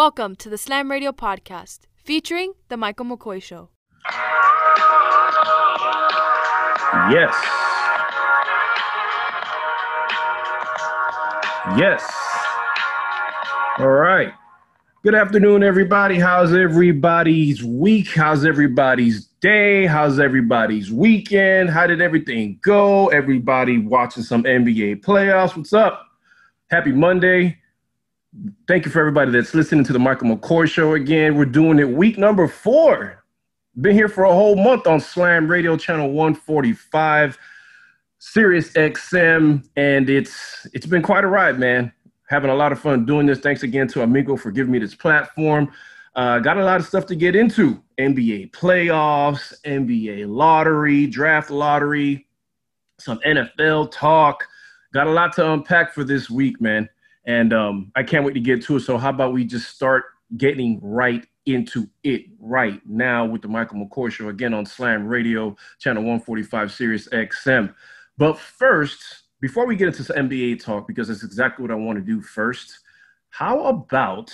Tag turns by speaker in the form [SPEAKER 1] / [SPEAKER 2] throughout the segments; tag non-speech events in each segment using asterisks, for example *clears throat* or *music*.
[SPEAKER 1] Welcome to the Slam Radio Podcast, featuring The Michael McCoy Show.
[SPEAKER 2] Yes. Yes. All right. Good afternoon, everybody. How's everybody's week? How's everybody's day? How's everybody's weekend? How did everything go? Everybody watching some NBA playoffs. What's up? Happy Monday. Thank you for everybody that's listening to the Michael McCoy Show again. We're doing it week number four. Been here for a whole month on Slam Radio Channel 145, Sirius XM, and it's it's been quite a ride, man having a lot of fun doing this. Thanks again to Amigo for giving me this platform. Uh, got a lot of stuff to get into NBA playoffs, NBA lottery, draft lottery, some NFL talk. Got a lot to unpack for this week, man. And um, I can't wait to get to it. So, how about we just start getting right into it right now with the Michael McCoy Show again on Slam Radio, channel 145, Sirius XM. But first, before we get into some NBA talk, because that's exactly what I want to do first, how about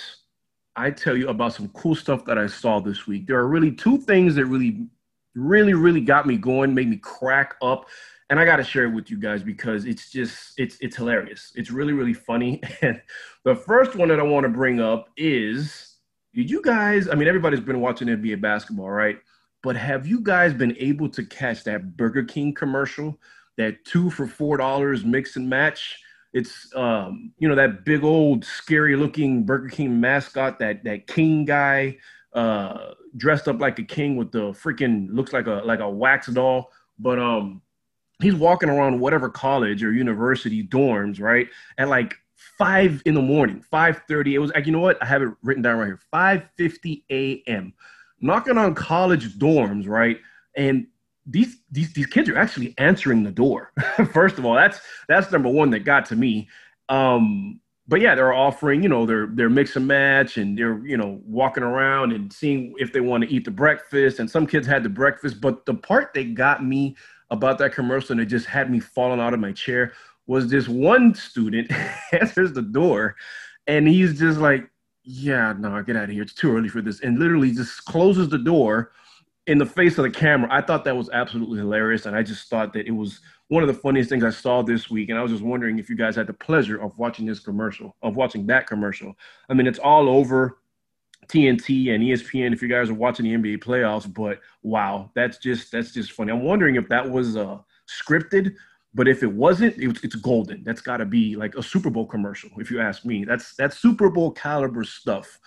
[SPEAKER 2] I tell you about some cool stuff that I saw this week? There are really two things that really, really, really got me going, made me crack up. And I got to share it with you guys because it's just, it's, it's hilarious. It's really, really funny. *laughs* And the first one that I want to bring up is did you guys, I mean, everybody's been watching NBA basketball, right? But have you guys been able to catch that Burger King commercial that two for four dollars mix and match. It's um, you know that big old scary looking Burger King mascot, that that king guy uh, dressed up like a king with the freaking looks like a like a wax doll, but um, he's walking around whatever college or university dorms, right? At like five in the morning, five thirty. It was like you know what? I have it written down right here. Five fifty a.m. Knocking on college dorms, right? And these these these kids are actually answering the door. *laughs* First of all, that's that's number one that got to me. Um, but yeah, they're offering, you know, they're they're mix and match, and they're you know walking around and seeing if they want to eat the breakfast. And some kids had the breakfast, but the part that got me about that commercial and it just had me falling out of my chair was this one student *laughs* answers the door, and he's just like, "Yeah, no, get out of here. It's too early for this," and literally just closes the door in the face of the camera. I thought that was absolutely hilarious, and I just thought that it was one of the funniest things I saw this week. And I was just wondering if you guys had the pleasure of watching this commercial, of watching that commercial. I mean, it's all over TNT and ESPN if you guys are watching the NBA playoffs. But wow, that's just that's just funny. I'm wondering if that was uh, scripted. But if it wasn't, it, it's golden. That's got to be like a Super Bowl commercial, if you ask me. That's that's Super Bowl caliber stuff.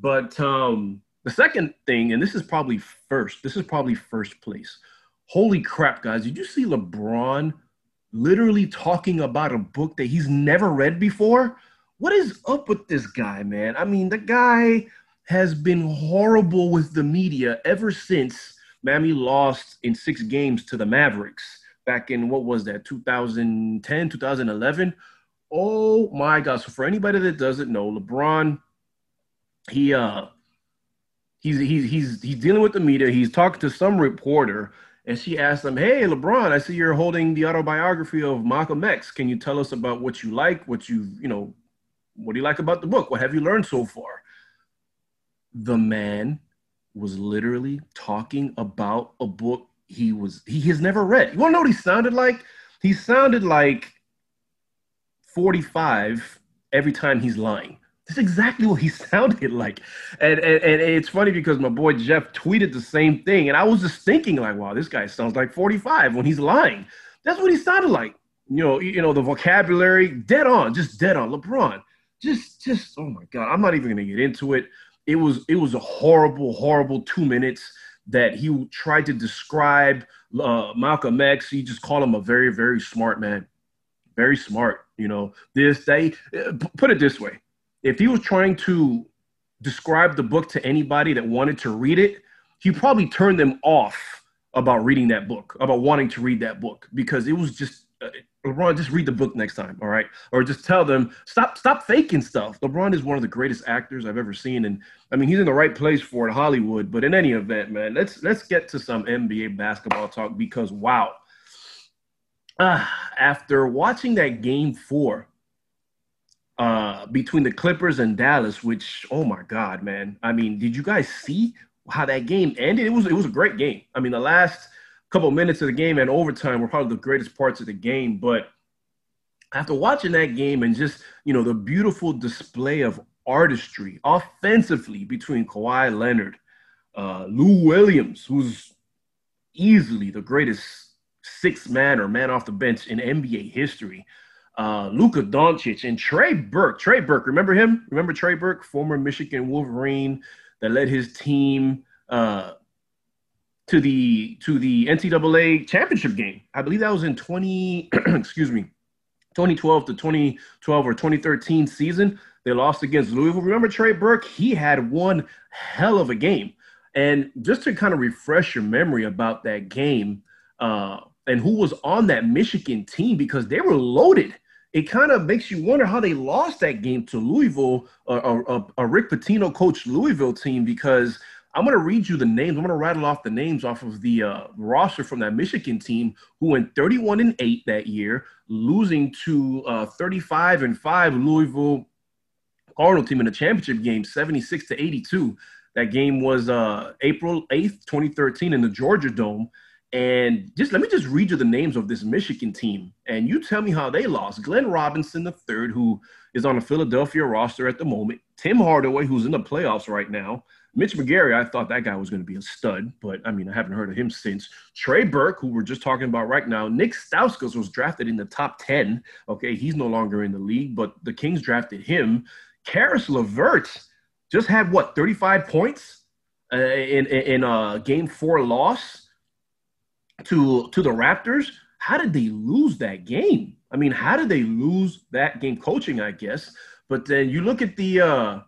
[SPEAKER 2] But um, the second thing, and this is probably first, this is probably first place. Holy crap, guys. Did you see LeBron literally talking about a book that he's never read before? What is up with this guy, man? I mean, the guy has been horrible with the media ever since Miami lost in six games to the Mavericks back in what was that, 2010, 2011? Oh my God. So, for anybody that doesn't know, LeBron, he, uh, he's he's he's he's dealing with the media. He's talking to some reporter, and she asked him, "Hey, LeBron, I see you're holding the autobiography of Malcolm X. Can you tell us about what you like? What you you know, what do you like about the book? What have you learned so far?" The man was literally talking about a book he was he has never read. You want to know what he sounded like? He sounded like 45 every time he's lying. That's exactly what he *laughs* sounded like. And, and, and it's funny because my boy Jeff tweeted the same thing. And I was just thinking, like, wow, this guy sounds like 45 when he's lying. That's what he sounded like. You know, you know, the vocabulary, dead on, just dead on. LeBron, just, just, oh my God. I'm not even gonna get into it. It was it was a horrible, horrible two minutes that he tried to describe uh, Malcolm X. He just called him a very, very smart man. Very smart, you know. This they put it this way if he was trying to describe the book to anybody that wanted to read it, he probably turned them off about reading that book, about wanting to read that book, because it was just uh, LeBron. Just read the book next time, all right? Or just tell them stop, stop faking stuff. LeBron is one of the greatest actors I've ever seen, and I mean he's in the right place for it, Hollywood. But in any event, man, let's let's get to some NBA basketball talk because wow, uh, after watching that game four uh, between the Clippers and Dallas, which oh my god, man! I mean, did you guys see how that game ended? It was it was a great game. I mean, the last couple minutes of the game and overtime were probably the greatest parts of the game. But after watching that game and just you know the beautiful display of artistry offensively between Kawhi Leonard, uh, Lou Williams, who's easily the greatest six man or man off the bench in NBA history uh, Luka Doncic and Trey Burke. Trey Burke, remember him? Remember Trey Burke, former Michigan Wolverine that led his team uh, to the to the NCAA championship game. I believe that was in 20, *clears throat* excuse me, 2012 to 2012 or 2013 season. They lost against Louisville. Remember Trey Burke? He had one hell of a game. And just to kind of refresh your memory about that game uh, and who was on that Michigan team, because they were loaded it kind of makes you wonder how they lost that game to Louisville, a, a, a Rick Pitino coach Louisville team, because I'm going to read you the names. I'm going to rattle off the names off of the uh, roster from that Michigan team who went 31 and 8 that year, losing to uh, 35 and 5 Louisville Cardinal team in the championship game, 76 to 82. That game was uh, April 8th, 2013, in the Georgia Dome. And just let me just read you the names of this Michigan team, and you tell me how they lost. Glenn Robinson the third, who is on the Philadelphia roster at the moment. Tim Hardaway, who's in the playoffs right now. Mitch McGary, I thought that guy was going to be a stud, but I mean, I haven't heard of him since. Trey Burke, who we're just talking about right now. Nick Stauskas was drafted in the top 10. Okay, he's no longer in the league, but the Kings drafted him. Caris LeVert just had what, 35 points uh, in, in, in a game four loss to to the Raptors. How did they lose that game? I mean, how did they lose that game? Coaching, I guess. But then you look at the uh,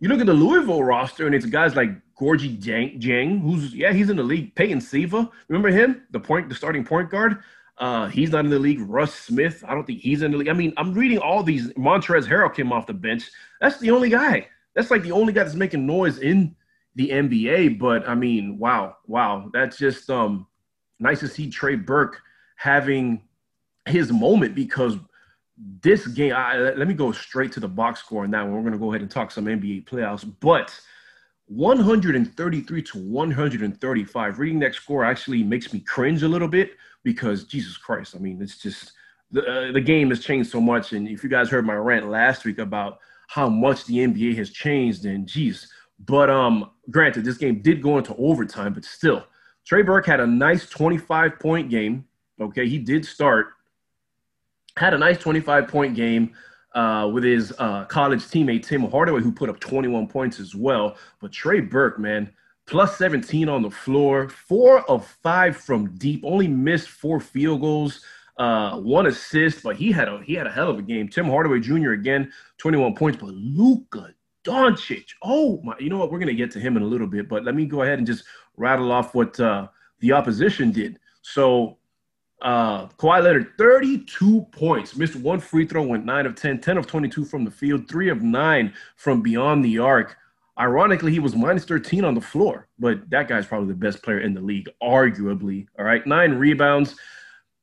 [SPEAKER 2] you look at the Louisville roster, and it's guys like Gorgui Dieng, who's yeah, he's in the league. Peyton Siva, remember him, the point, the starting point guard. Uh, he's not in the league. Russ Smith, I don't think he's in the league. I mean, I'm reading all these. Montrezl Harrell came off the bench. That's the only guy. That's like the only guy that's making noise in the NBA. But I mean, wow, wow, that's just um, nice to see Trey Burke having his moment because this game, I, let me go straight to the box score on that one. We're going to go ahead and talk some NBA playoffs, but 133 to 135. Reading that score actually makes me cringe a little bit because Jesus Christ, I mean, it's just the uh, the game has changed so much. And if you guys heard my rant last week about how much the NBA has changed, and geez, but um, granted, this game did go into overtime, but still, Trey Burke had a nice 25 point game. Okay, he did start, had a nice 25 point game uh, with his uh, college teammate Tim Hardaway, who put up 21 points as well. But Trey Burke, man, plus 17 on the floor, four of five from deep, only missed four field goals. Uh, one assist, but he had a he had a hell of a game. Tim Hardaway Jr. again, 21 points, but Luka Doncic. Oh my, you know what? We're gonna get to him in a little bit, but let me go ahead and just rattle off what uh, the opposition did. So uh, Kawhi Leonard, 32 points, missed one free throw, went 9 of 10, 10 of 22 from the field, 3 of 9 from beyond the arc. Ironically, he was minus 13 on the floor, but that guy's probably the best player in the league, arguably. All right, nine rebounds.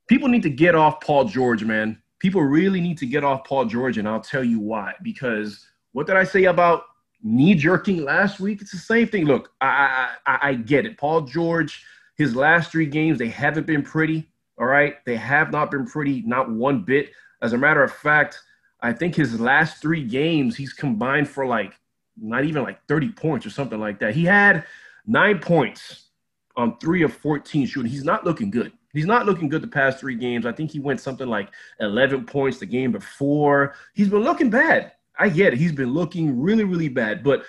[SPEAKER 2] People need to get off Paul George, man. People really need to get off Paul George, and I'll tell you why. Because what did I say about knee jerking last week. It's the same thing. Look, I, I I get it. Paul George, his last three games, they haven't been pretty. All right, they have not been pretty, not one bit. As a matter of fact, I think his last three games, he's combined for like not even like 30 points or something like that. He had nine points on three of 14 shooting. He's not looking good. He's not looking good the past three games. I think he went something like 11 points the game before. He's been looking bad. I get it. He's been looking really, really bad, but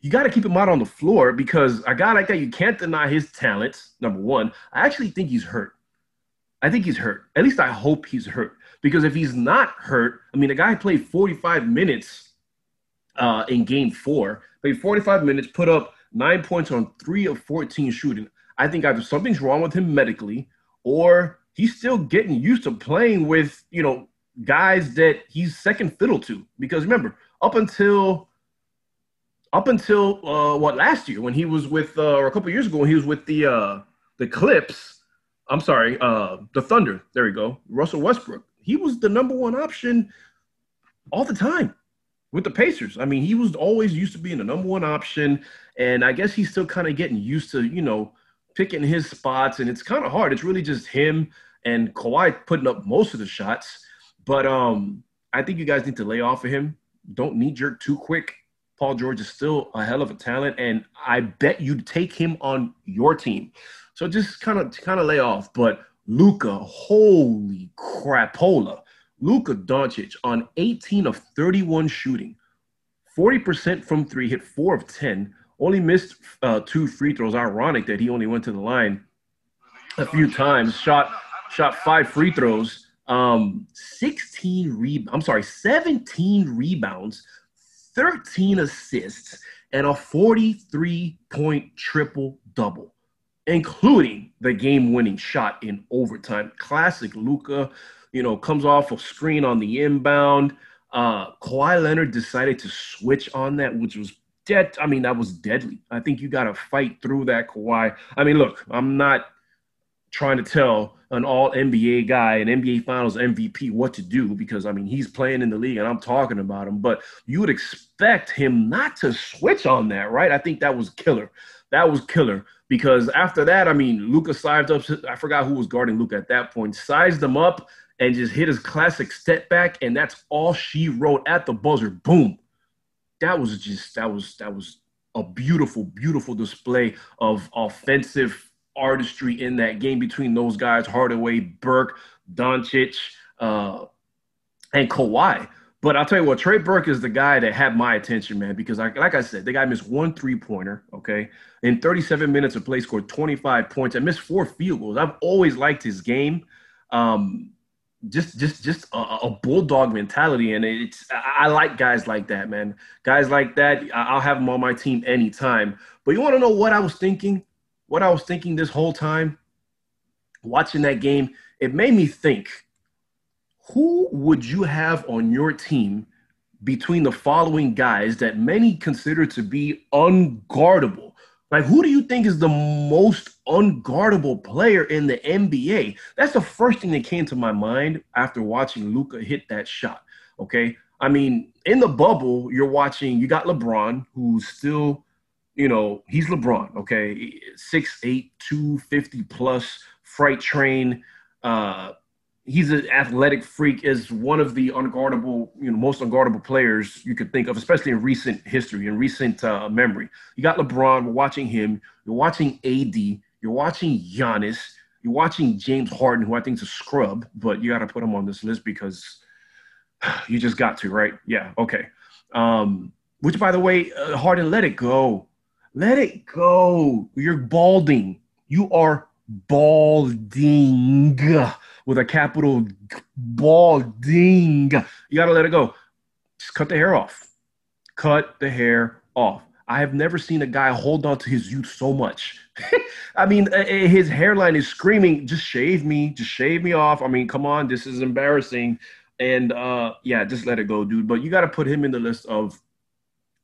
[SPEAKER 2] you got to keep him out on the floor because a guy like that, you can't deny his talents. Number one, I actually think he's hurt. I think he's hurt. At least I hope he's hurt because if he's not hurt, I mean, the guy played 45 minutes uh, in game four, played 45 minutes, put up nine points on three of 14 shooting. I think either something's wrong with him medically or he's still getting used to playing with, you know, guys that he's second fiddle to. Because remember, up until up until uh, what last year when he was with uh, or a couple years ago when he was with the uh, the Clips. I'm sorry, uh, the Thunder. There we go. Russell Westbrook. He was the number one option all the time with the Pacers. I mean, he was always used to being the number one option, and I guess he's still kind of getting used to, you know, picking his spots, and it's kind of hard. It's really just him and Kawhi putting up most of the shots. But um, I think you guys need to lay off of him. Don't knee jerk too quick. Paul George is still a hell of a talent, and I bet you'd take him on your team. So just kind of kind of lay off. But Luka, holy crapola. Luka Doncic on 18 of 31 shooting, 40% from three, hit four of 10, only missed uh, two free throws. Ironic that he only went to the line a few times. Shot shot five free throws. Um, 16 re- I'm sorry, 17 rebounds, 13 assists, and a 43 point triple double, including the game winning shot in overtime. Classic Luka, you know, comes off a screen on the inbound. Uh, Kawhi Leonard decided to switch on that, which was dead. I mean, that was deadly. I think you got to fight through that, Kawhi. I mean, look, I'm not trying to tell an all NBA guy, an NBA Finals MVP, what to do because I mean he's playing in the league and I'm talking about him. But you would expect him not to switch on that, right? I think that was killer. That was killer because after that, I mean, Luka sized up. I forgot who was guarding Luka at that point. Sized him up and just hit his classic step back, and that's all she wrote at the buzzer. Boom that was just that was that was a beautiful, beautiful display of offensive artistry in that game between those guys, Hardaway, Burke, Doncic, uh, and Kawhi. But I'll tell you what, Trey Burke is the guy that had my attention, man, because I, like I said, the guy missed one three pointer, okay? In 37 minutes of play, scored 25 points. I missed four field goals. I've always liked his game. Um, just just just a, a, bulldog mentality and it's I, like guys like that man guys like that i'll have them on my team anytime but you want to know what i was thinking what i was thinking this whole time watching that game it made me think who would you have on your team between the following guys that many consider to be unguardable like, who do you think is the most unguardable player in the NBA? That's the first thing that came to my mind after watching Luka hit that shot. Okay. I mean, in the bubble, you're watching, you got LeBron, who's still, you know, he's LeBron, okay? 6'8, 250 plus, freight train, uh, he's an athletic freak is one of the unguardable you know most unguardable players you could think of especially in recent history in recent uh, memory. You got lebron we're watching him. You're watching ad you're watching Giannis, you're watching james harden who i think is a scrub but you got to put him on this list because *sighs* you just got to right? Yeah okay. Um, which by the way uh, harden let it go. Let it go. You're balding. You are balding with a capital balding. You got to let it go. Just cut the hair off. Cut the hair off. I have never seen a guy hold on to his youth so much. *laughs* I mean, his hairline is screaming, just shave me, just shave me off. I mean, come on, this is embarrassing. And uh, yeah, just let it go, dude. But you got to put him in the list of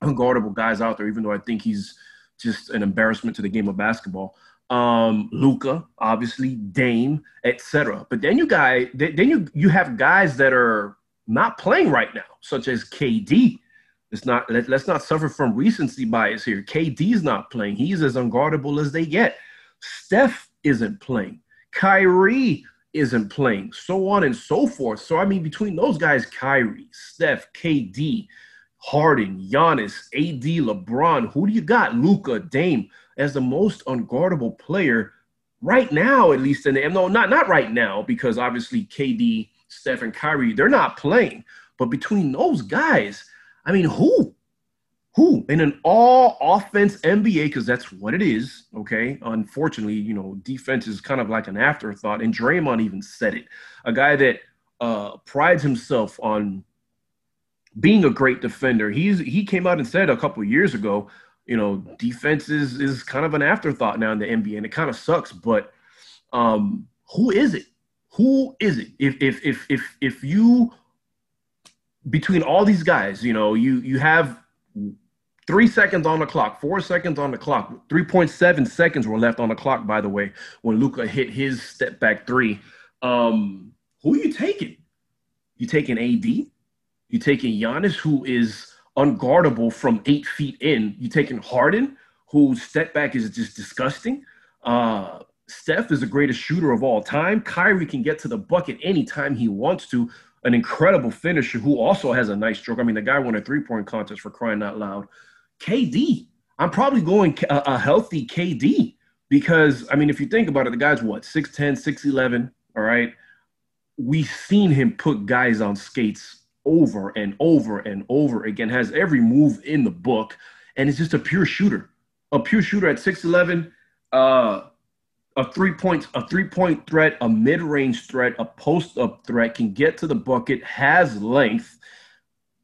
[SPEAKER 2] unguardable guys out there, even though I think he's just an embarrassment to the game of basketball um, Luka, obviously Dame, etc. But then you guys, then you you have guys that are not playing right now, such as KD. It's not let, us not suffer from recency bias here. KD's not playing. He's as unguardable as they get. Steph isn't playing. Kyrie isn't playing. So on and so forth. So I mean, between those guys, Kyrie, Steph, KD, Harden, Giannis, AD, LeBron, who do you got? Luka, Dame as the most unguardable player right now, at least in the no, not not right now, because obviously KD, Steph, and Kyrie, they're not playing. But between those guys, I mean, who? Who in an all offense NBA, because that's what it is, okay? Unfortunately, you know, defense is kind of like an afterthought. And Draymond even said it. A guy that uh, prides himself on being a great defender. He's he came out and said a couple years ago you know, defense is is kind of an afterthought now in the NBA, and it kind of sucks. But um, who is it? Who is it? If if if if if you between all these guys, you know, you you have three seconds on the clock, four seconds on the clock, three point seven seconds were left on the clock. By the way, when Luka hit his step back three, um, who are you taking? You taking AD? You taking Giannis, who is unguardable from eight feet in. You taking Harden, whose step back is just disgusting. Uh, Steph is the greatest shooter of all time. Kyrie can get to the bucket anytime he wants to. An incredible finisher who also has a nice stroke. I mean, the guy won a three point contest for crying out loud. KD, I'm probably going a, a healthy KD because, I mean, if you think about it, the guy's what, 6'10, 6'11, all right? We've seen him put guys on skates over and over and over again, has every move in the book, and it's just a pure shooter. A pure shooter at 6'11, uh, a three point a three point threat, a mid range threat, a post up threat, can get to the bucket, has length.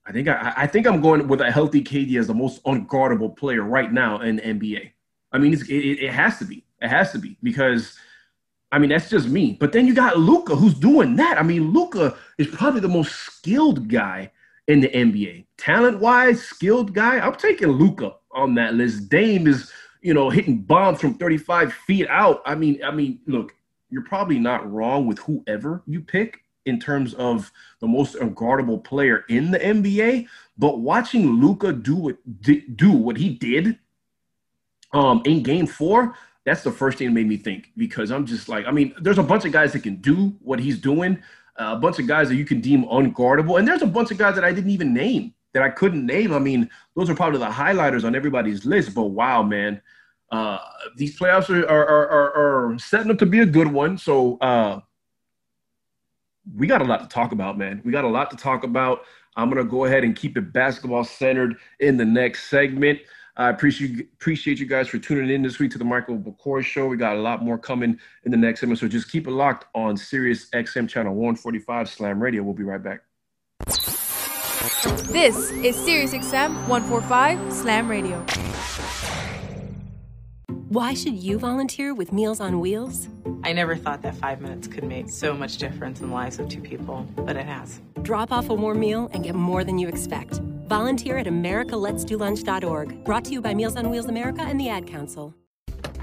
[SPEAKER 2] I think I, I think I'm going with a healthy KD as the most unguardable player right now in NBA. I mean, it, it has to be. It has to be because I mean that's just me. But then you got Luka, who's doing that. I mean, Luka is probably the most skilled guy in the NBA. Talent wise, skilled guy. I'm taking Luka on that list. Dame is you know, hitting bombs from 35 feet out. I mean, I mean, look, you're probably not wrong with whoever you pick in terms of the most unguardable player in the NBA. But watching Luka do what do what he did um, in Game Four, that's the first thing that made me think because I'm just like, I mean, there's a bunch of guys that can do what he's doing, uh, a bunch of guys that you can deem unguardable, and there's a bunch of guys that I didn't even name that I couldn't name. I mean, those are probably the highlighters on everybody's list. But wow, man, uh, these playoffs are, are, are, are, setting up to be a good one. So uh, we got a lot to talk about, man. We got a lot to talk about. I'm gonna go ahead and keep it basketball centered in the next segment. I appreciate appreciate you guys for tuning in this week to the Michael McCoy Show. We got a lot more coming in the next segment, so just keep it locked on Sirius XM channel 145 Slam Radio. We'll be right back.
[SPEAKER 1] This is Sirius XM 145 Slam Radio.
[SPEAKER 3] Why should you volunteer with Meals on Wheels?
[SPEAKER 4] I never thought that five minutes could make so much difference in the lives of two people, but it has.
[SPEAKER 3] Drop off a warm meal and get more than you expect. Volunteer at americaletsdolunch.org. Brought to you by Meals on Wheels America and the Ad Council.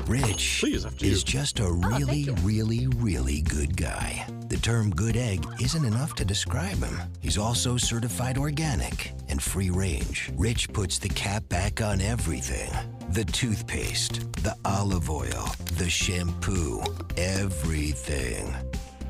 [SPEAKER 5] Rich is just a oh, really, oh, really, really good guy. The term good egg isn't enough to describe him. He's also certified organic and free range. Rich puts the cap back on everything the toothpaste, the olive oil, the shampoo, everything.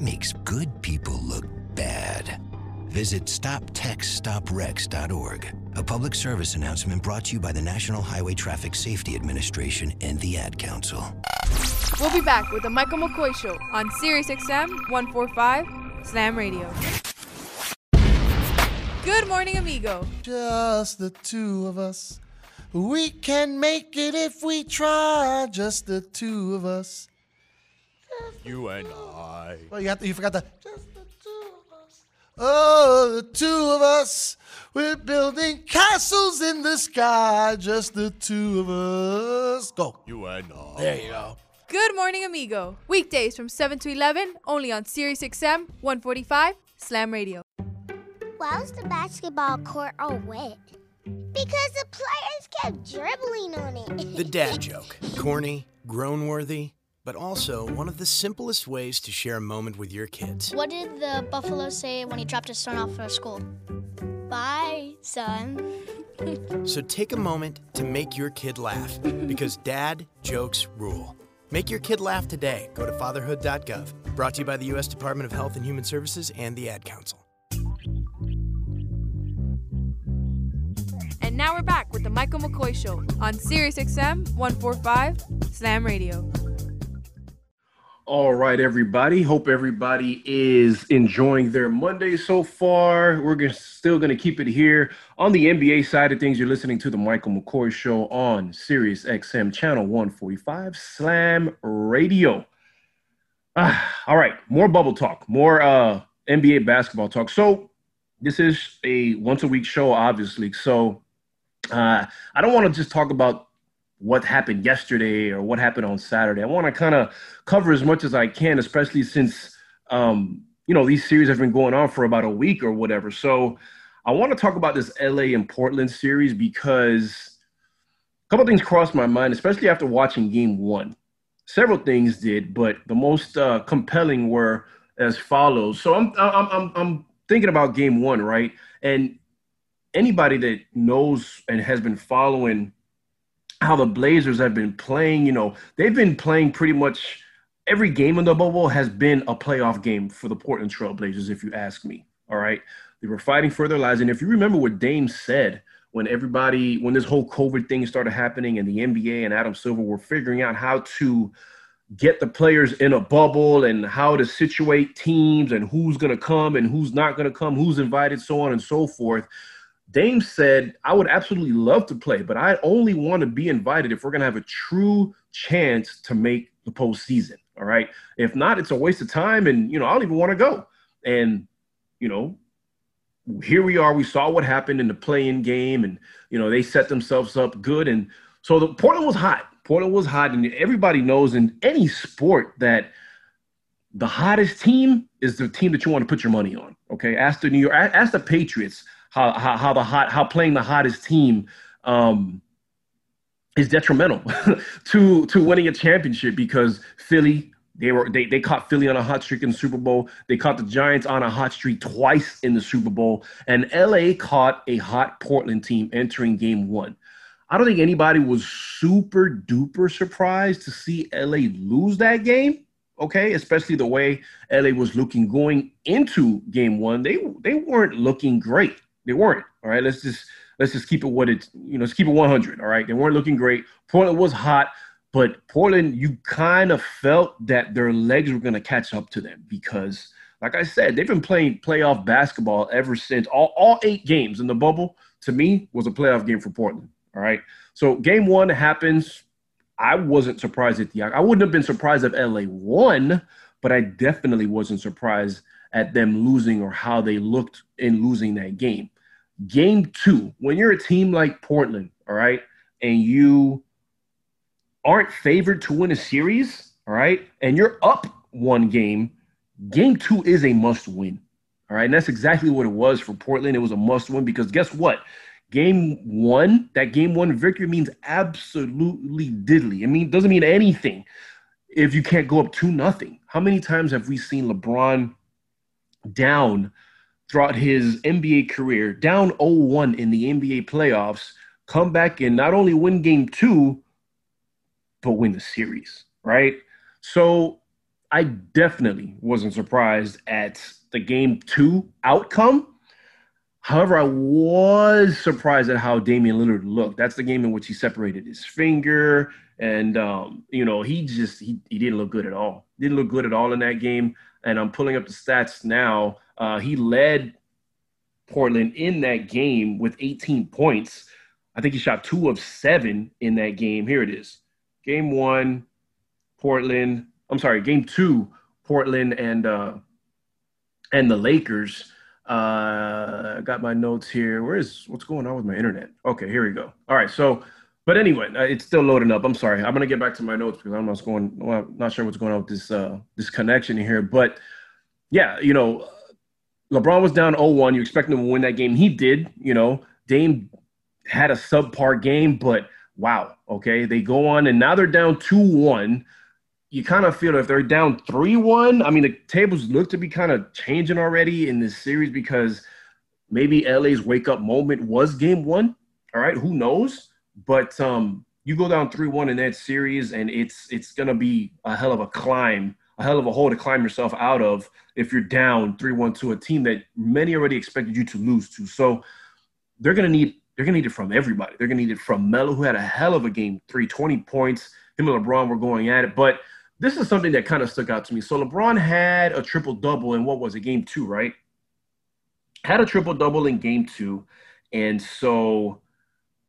[SPEAKER 5] makes good people look bad. Visit StopTextStopWrecks.org. A public service announcement brought to you by the National Highway Traffic Safety Administration and the Ad Council.
[SPEAKER 1] We'll be back with the Michael McCoy Show on Sirius XM 145 Slam Radio. Good morning, amigo.
[SPEAKER 6] Just the two of us. We can make it if we try. Just the two of us.
[SPEAKER 7] You and I.
[SPEAKER 6] Well, you, have to, you forgot the. Just the two of us. Oh, the two of us. We're building castles in the sky, just the two of us. Go.
[SPEAKER 7] You and I.
[SPEAKER 6] There you go.
[SPEAKER 1] Good morning, amigo. Weekdays from 7 to 11, only on Sirius XM 145 Slam Radio.
[SPEAKER 8] Why was the basketball court all wet? Because the players kept dribbling on it.
[SPEAKER 9] the dad *laughs* joke. Corny, groan worthy, but also one of the simplest ways to share a moment with your kids.
[SPEAKER 10] What did the buffalo say when he dropped his son off for school? Bye, son. *laughs*
[SPEAKER 9] so take a moment to make your kid laugh because dad jokes rule. Make your kid laugh today. Go to fatherhood.gov. Brought to you by the U.S. Department of Health and Human Services and the Ad Council.
[SPEAKER 1] And now we're back with the Michael McCoy Show on Sirius XM 145 Slam Radio.
[SPEAKER 2] All right, everybody. Hope everybody is enjoying their Monday so far. We're gonna, still going to keep it here on the NBA side of things. You're listening to the Michael McCoy Show on Sirius XM Channel 145 Slam Radio. Ah, all right, more bubble talk, more uh, NBA basketball talk. So this is a once a week show, obviously. So uh, I don't want to just talk about what happened yesterday or what happened on Saturday. I want to kind of cover as much as I can, especially since um, you know these series have been going on for about a week or whatever. So I want to talk about this LA and Portland series because a couple things crossed my mind, especially after watching Game One. Several things did, but the most uh, compelling were as follows. So I'm I'm I'm, I'm thinking about Game One, right? And anybody that knows and has been following how the Blazers have been playing, you know, they've been playing pretty much every game in the bubble has been a playoff game for the Portland Trail Blazers, if you ask me. All right. They were fighting for their lives. And if you remember what Dame said when everybody, when this whole COVID thing started happening and the NBA and Adam Silver were figuring out how to get the players in a bubble and how to situate teams and who's going to come and who's not going to come, who's invited, so on and so forth. Dame said, I would absolutely love to play, but I only want to be invited if we're going to have a true chance to make the postseason. All right. If not, it's a waste of time. And, you know, I don't even want to go. And, you know, here we are. We saw what happened in the play-in game, and, you know, they set themselves up good. And so the Portland was hot. Portland was hot. And everybody knows in any sport that the hottest team is the team that you want to put your money on. Okay. Ask the New York, ask the Patriots how how, how the hot how playing the hottest team um, is detrimental *laughs* to to winning a championship because Philly they were they, they caught Philly on a hot streak in the Super Bowl. They caught the Giants on a hot streak twice in the Super Bowl, and LA caught a hot Portland team entering Game One. I don't think anybody was super duper surprised to see LA lose that game. Okay, especially the way LA was looking going into Game One. They they weren't looking great. They weren't. All right. Let's just let's just keep it what it's you know, let's keep it 100. All right. They weren't looking great. Portland was hot, but Portland, you kind of felt that their legs were going to catch up to them because, like I said, they've been playing playoff basketball ever since. All, all eight games in the bubble, to me, was a playoff game for Portland. All right. So game one happens. I wasn't surprised at the I wouldn't have been surprised if LA won, but I definitely wasn't surprised at them losing or how they looked in losing that game. Game two, when you're a team like Portland, all right, and you aren't favored to win a series, all right, and you're up one game, game two is a must win. All right. And that's exactly what it was for Portland. It was a must win because guess what? Game one, that game one victory means absolutely diddly. I mean, doesn't mean anything if you can't go up two nothing. How many times have we seen LeBron down throughout his NBA career, down 0-1 in the NBA playoffs, come back and not only win game two, but win the series, right? So I definitely wasn't surprised at the game two outcome. However, I was surprised at how Damian Lillard looked. That's the game in which he separated his finger, and um, you know he just he, he didn't look good at all. Didn't look good at all in that game and I'm pulling up the stats now. Uh, he led Portland in that game with 18 points. I think he shot two of seven in that game. Here it is. Game one, Portland. I'm sorry, game two, Portland and uh, and the Lakers. Uh, I got my notes here. Where is what's going on with my internet? Okay, here we go. All right, so but anyway, uh, it's still loading up. I'm sorry. I'm gonna get back to my notes because I'm not going. Well, I'm not sure what's going on with this uh, this connection here. But yeah, you know, LeBron was down 0-1. You expect him to win that game. He did. You know, Dame had a subpar game, but wow. Okay, they go on and now they're down 2-1. You kind of feel if they're down 3-1. I mean, the tables look to be kind of changing already in this series because maybe LA's wake up moment was game one. All right, who knows? But um, you go down three one in that series, and it's it's gonna be a hell of a climb, a hell of a hole to climb yourself out of if you're down three one to a team that many already expected you to lose to. So they're gonna need they're gonna need it from everybody. They're gonna need it from Melo, who had a hell of a game, three twenty points. Him and LeBron were going at it, but this is something that kind of stuck out to me. So LeBron had a triple double in what was it, game two, right? Had a triple double in game two. And so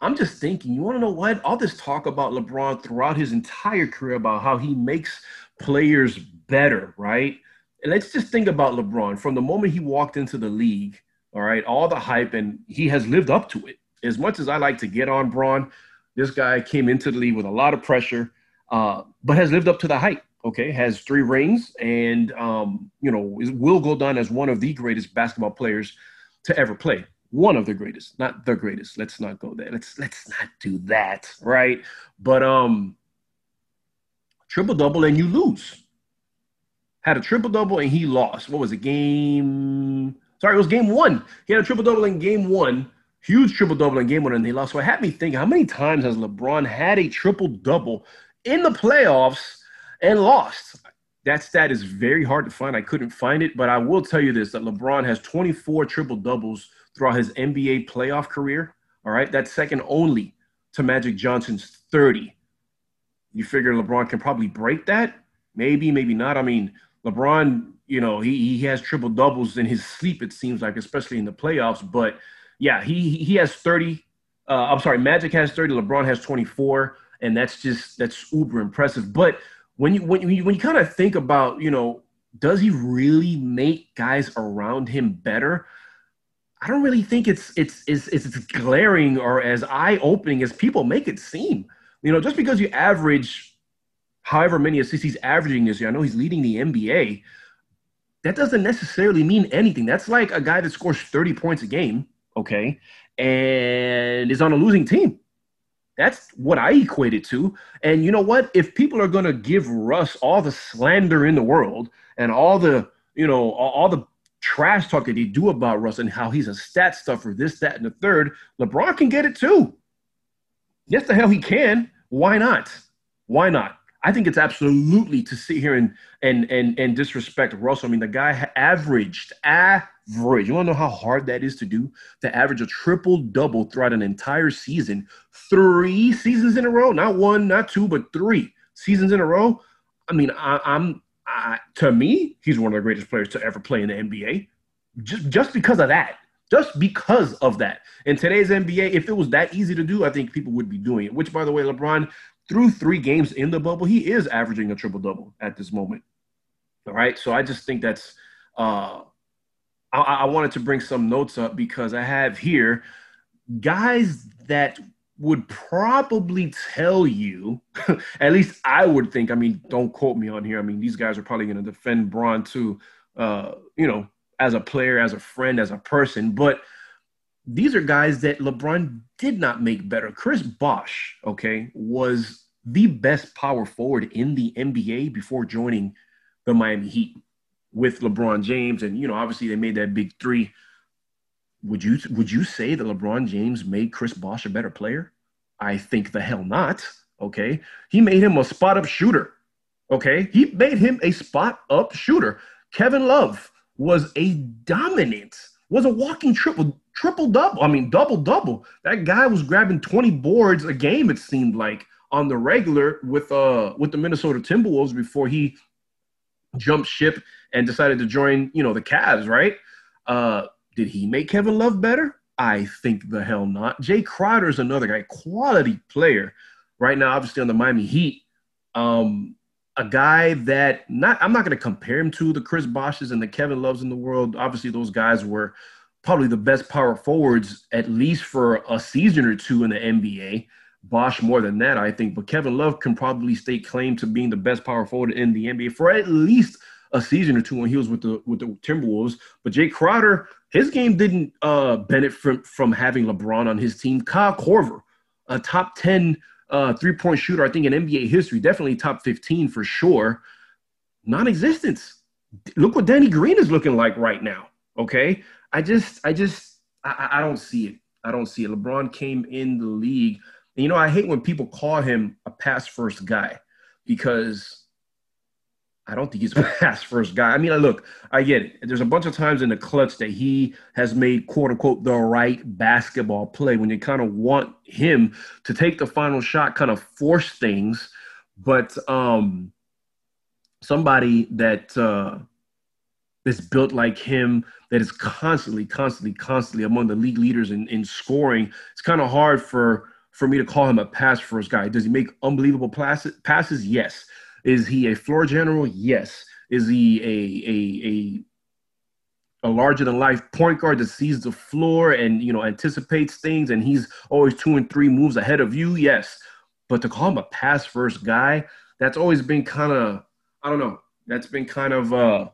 [SPEAKER 2] I'm just thinking, you want to know what? All this talk about LeBron throughout his entire career about how he makes players better, right? And let's just think about LeBron from the moment he walked into the league All right, all the hype, and he has lived up to it. As much as I like to get on Bron, this guy came into the league with a lot of pressure, uh, but has lived up to the hype. Okay, has three rings, and um, you know will go down as one of the greatest basketball players to ever play. One of the greatest, not the greatest. Let's not go there. Let's let's not do that, right? But um, triple double and you lose. Had a triple double and he lost. What was it? Game. Sorry, it was game one. He had a triple double in game one. Huge triple double in game one, and they lost. So it had me thinking: How many times has LeBron had a triple double in the playoffs and lost? That stat is very hard to find. I couldn't find it, but I will tell you this: that LeBron has 24 triple doubles throughout his NBA playoff career. All right, that's second only to Magic Johnson's 30. You figure LeBron can probably break that? Maybe, maybe not. I mean, LeBron, you know, he he has triple doubles in his sleep. It seems like, especially in the playoffs. But yeah, he he has 30. Uh, I'm sorry, Magic has 30. LeBron has 24, and that's just that's uber impressive. But when you when you when you kind of think about, you know, does he really make guys around him better? I don't really think it's it's it's it's glaring or as eye opening as people make it seem. You know, just because you average however many assists he's averaging this year, I know he's leading the NBA. That doesn't necessarily mean anything. That's like a guy that scores 30 points a game, okay, and is on a losing team. That's what I equate it to. And you know what? If people are going to give Russ all the slander in the world and all the, you know, all, the trash talk that he do about Russ and how he's a stat stuffer, this, that, and the third, LeBron can get it too. Yes, the hell he can. Why not? Why not? I think it's absolutely to sit here and and and and disrespect Russell. I mean, the guy averaged average. You want to know how hard that is to do? To average a triple double throughout an entire season, three seasons in a row, not one, not two, but three seasons in a row. I mean, I, am to me, he's one of the greatest players to ever play in the NBA. Just just because of that just because of that. In today's NBA, if it was that easy to do, I think people would be doing it. Which, by the way, LeBron, through three games in the bubble, he is averaging a triple double at this moment. All right. So I just think that's, uh, I, I wanted to bring some notes up because I have here guys that would probably tell you, *laughs* at least I would think, I mean, don't quote me on here. I mean, these guys are probably going to defend Bron too, uh, you know, as a player, as a friend, as a person. But these are guys that LeBron did not make better. Chris Bosh, okay, was the best power forward in the NBA before joining the Miami Heat with LeBron James. And, you know, obviously they made that big three. Would you would you say that LeBron James made Chris Bosh a better player? I think the hell not. Okay. He made him a spot up shooter. Okay. He made him a spot up shooter. Kevin Love, was a dominant, was a walking triple triple double. I mean, double double. That guy was grabbing 20 boards a game, it seemed like, on the regular with uh with the Minnesota Timberwolves before he jumped ship and decided to join, you know, the Cavs, right? Uh did he make Kevin Love better? I think the hell not. Jae Crowder is another guy, quality player. Right now, obviously on the Miami Heat. Um, a guy that not I'm not going to compare him to the Chris Boshes and the Kevin Loves in the world. Obviously, those guys were probably the best power forwards at least for a season or two in the NBA. Bosh more than that, I think, but Kevin Love can probably stake claim to being the best power forward in the NBA for at least a season or two when he was with the with the Timberwolves. But Jae Crowder, his game didn't uh, benefit from from having LeBron on his team. Kyle Korver, a top ten uh, three point shooter, I think, in NBA history, definitely top 15 for sure. Non existence. Look what Danny Green is looking like right now. Okay. I just, I just, I, I don't see it. I don't see it. LeBron came in the league. And, you know, I hate when people call him a pass first guy because I don't think he's a *laughs* pass first guy. I mean, look, I get it. There's a bunch of times in the clutch that he has made quote unquote the right basketball play when you kind of want him to take the final shot, kind of force things. But um, somebody that uh, is built like him, that is constantly, constantly, constantly among the league leaders in, in scoring, it's kind of hard for for me to call him a pass first guy. Does he make unbelievable? Passes, yes. Is he a floor general? Yes. Is he a a a larger than life point guard that sees the floor and you know anticipates things and he's always two and three moves ahead of you? Yes. But to call him a pass first guy that's always been kind of i don't know that's been kind of uh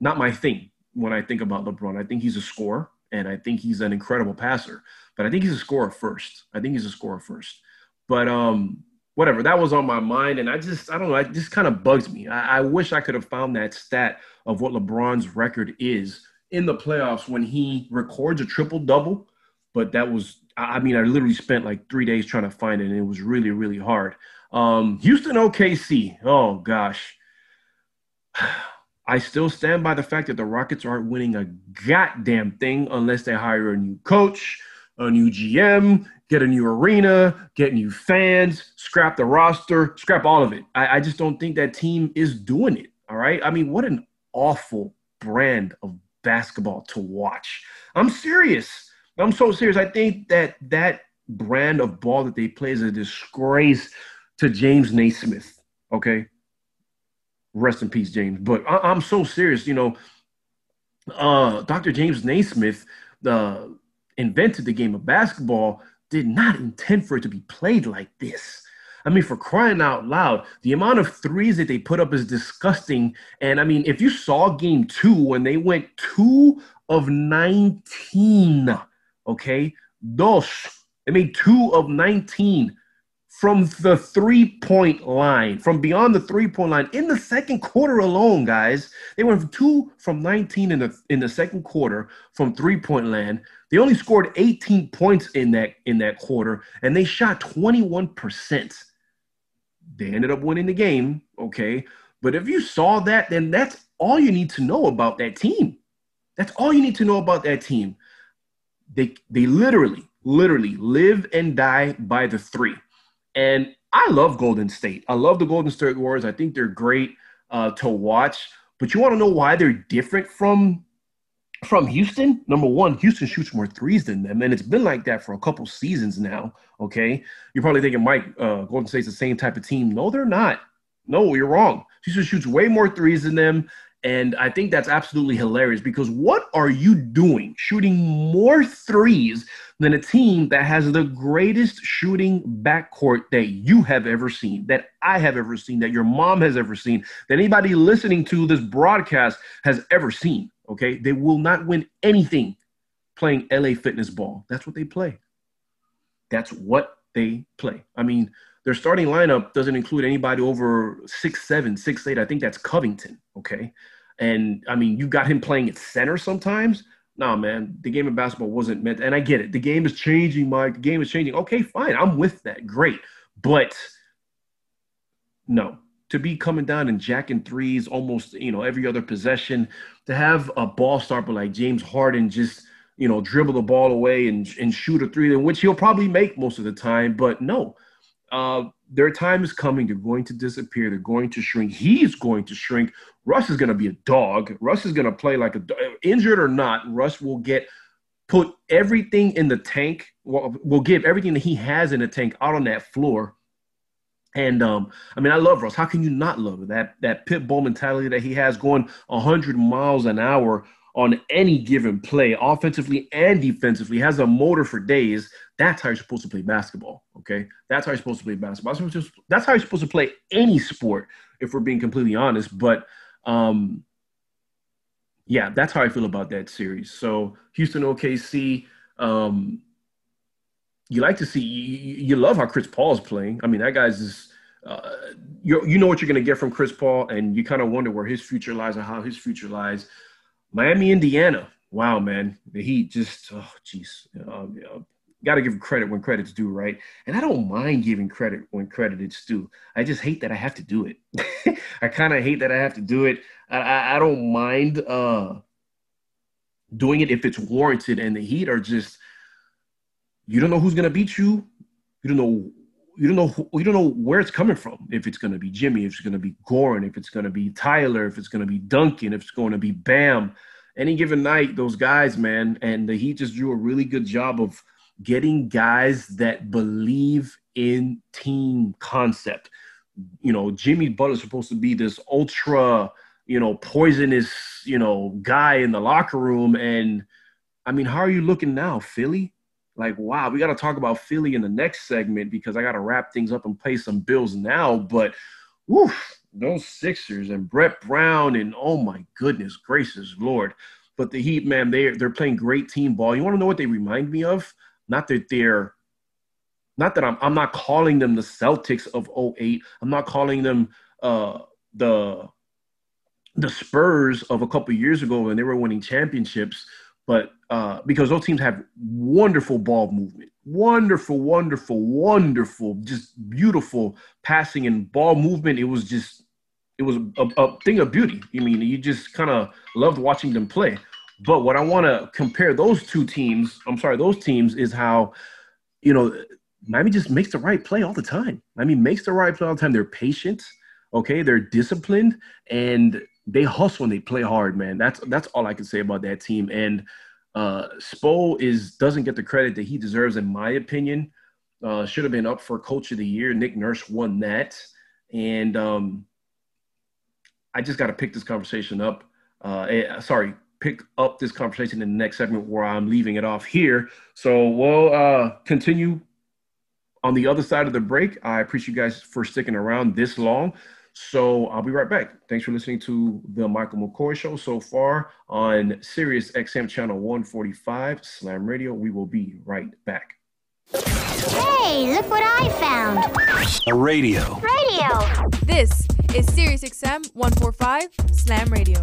[SPEAKER 2] not my thing when i think about lebron. I think he's a scorer and i think he's an incredible passer but i think he's a scorer first. I think he's a scorer first. But um whatever that was on my mind and i just i don't know it just kind of bugs me. I, I, wish i could have found that stat of what lebron's record is in the playoffs when he records a triple double but that was i mean i literally spent like three days trying to find it and it was really really hard. Um, houston okc oh gosh. *sighs* I still stand by the fact that the rockets aren't winning a goddamn thing unless they hire a new coach a new gm get a new arena, get new fans, scrap the roster, scrap all of it. I, I just don't think that team is doing it. All right. I mean, what an awful brand of basketball to watch. I'm serious. I'm so serious. I think that that brand of ball that they play is a disgrace to James Naismith. Okay. Rest in peace, James. But I, am so serious. You know, uh, Dr. James Naismith uh, invented the game of basketball did not intend for it to be played like this. I mean, for crying out loud, the amount of threes that they put up is disgusting. And I mean, if you saw game two when they went two of 19, okay, dos, they made two of 19 from the three point line, from beyond the three point line in the second quarter alone, guys. They went from two from 19 in the in the second quarter from three point land. They only scored 18 points in that in that quarter, and they shot 21%. They ended up winning the game, okay. But if you saw that, then that's all you need to know about that team. That's all you need to know about that team. They they literally, literally live and die by the three. And I love Golden State. I love the Golden State Warriors. I think they're great uh, to watch. But you want to know why they're different from from Houston? Number one, Houston shoots more threes than them, and it's been like that for a couple seasons now. Okay, you're probably thinking, Mike, uh, Golden State's the same type of team. No, they're not. No, you're wrong. Houston shoots way more threes than them. And I think that's absolutely hilarious because what are you doing shooting more threes than a team that has the greatest shooting backcourt that you have ever seen, that I have ever seen, that your mom has ever seen, that anybody listening to this broadcast has ever seen? Okay. They will not win anything playing LA fitness ball. That's what they play. That's what they play. I mean, their starting lineup doesn't include anybody over six seven, six eight. I think that's Covington. Okay, and I mean you got him playing at center sometimes. No, man, the game of basketball wasn't meant. And I get it. The game is changing, Mike. The game is changing. Okay, fine. I'm with that. Great, but no, to be coming down and jacking threes almost you know every other possession, to have a ball stopper like James Harden just you know dribble the ball away and and shoot a three, which he'll probably make most of the time. But no, uh, their time is coming. They're going to disappear. They're going to shrink. He's going to shrink. Russ is going to be a dog. Russ is going to play like a injured or not. Russ will get put everything in the tank. Will, will give everything that he has in the tank out on that floor. And um, I mean, I love Russ. How can you not love it? That that pit bull mentality that he has, going 100 miles an hour on any given play, offensively and defensively, has a motor for days. That's how you're supposed to play basketball. Okay, that's how you're supposed to play basketball. That's how you're supposed to play any sport, if we're being completely honest. But um, yeah, that's how I feel about that series. So Houston OKC. Um, you like to see you, you love how Chris Paul is playing. I mean, that guy's just uh, you you know what you're going to get from Chris Paul, and you kind of wonder where his future lies and how his future lies. Miami, Indiana. Wow, man, the Heat just oh, jeez. Um, got to give credit when credit's due, right? And I don't mind giving credit when credit is due. I just hate that I have to do it. *laughs* I kind of hate that I have to do it. I, I, I don't mind uh, doing it if it's warranted. And the Heat are just, you don't know who's gonna beat you. You don't know. You don't know. You don't know where it's coming from. If it's gonna be Jimmy, if it's gonna be Goran, if it's gonna be Tyler, if it's gonna be Duncan, if it's to be Bam. Any given night, those guys, man, and the Heat just do a really good job of getting guys that believe in team concept. You know, Jimmy Butler's supposed to be this ultra you know, poisonous, you know, guy in the locker room. And I mean, how are you looking now, Philly? Like, wow, we got to talk about Philly in the next segment because I got to wrap things up and pay some bills now. But, woof, those Sixers and Brett Brown and oh my goodness gracious Lord. But the Heat, man, they they're playing great team ball. You want to know what they remind me of? Not that they're not that I'm I'm not calling them the Celtics of 08. I'm not calling them uh the the Spurs of a couple years ago when they were winning championships, but uh, because those teams have wonderful ball movement, wonderful, wonderful, wonderful, just beautiful passing and ball movement. It was just it was a, a thing of beauty. I mean, you just kind of loved watching them play. But what I want to compare those two teams, I'm sorry, those teams is how, you know, Miami just makes the right play all the time. Miami makes the right play all the time. They're patient, okay? They're disciplined and they hustle and they play hard, man. That's that's all I can say about that team. And uh Spo is doesn't get the credit that he deserves, in my opinion. Uh, should have been up for coach of the year. Nick Nurse won that. And um, I just got to pick this conversation up. Uh, eh, sorry, pick up this conversation in the next segment where I'm leaving it off here. So we'll uh, continue on the other side of the break. I appreciate you guys for sticking around this long. So I'll be right back. Thanks for listening to the Michael McCoy Show so far on Sirius XM channel 145 Slam Radio. We will be right back.
[SPEAKER 8] Hey, look what I found.
[SPEAKER 5] A radio.
[SPEAKER 8] Radio.
[SPEAKER 1] This is Sirius XM 145 Slam Radio.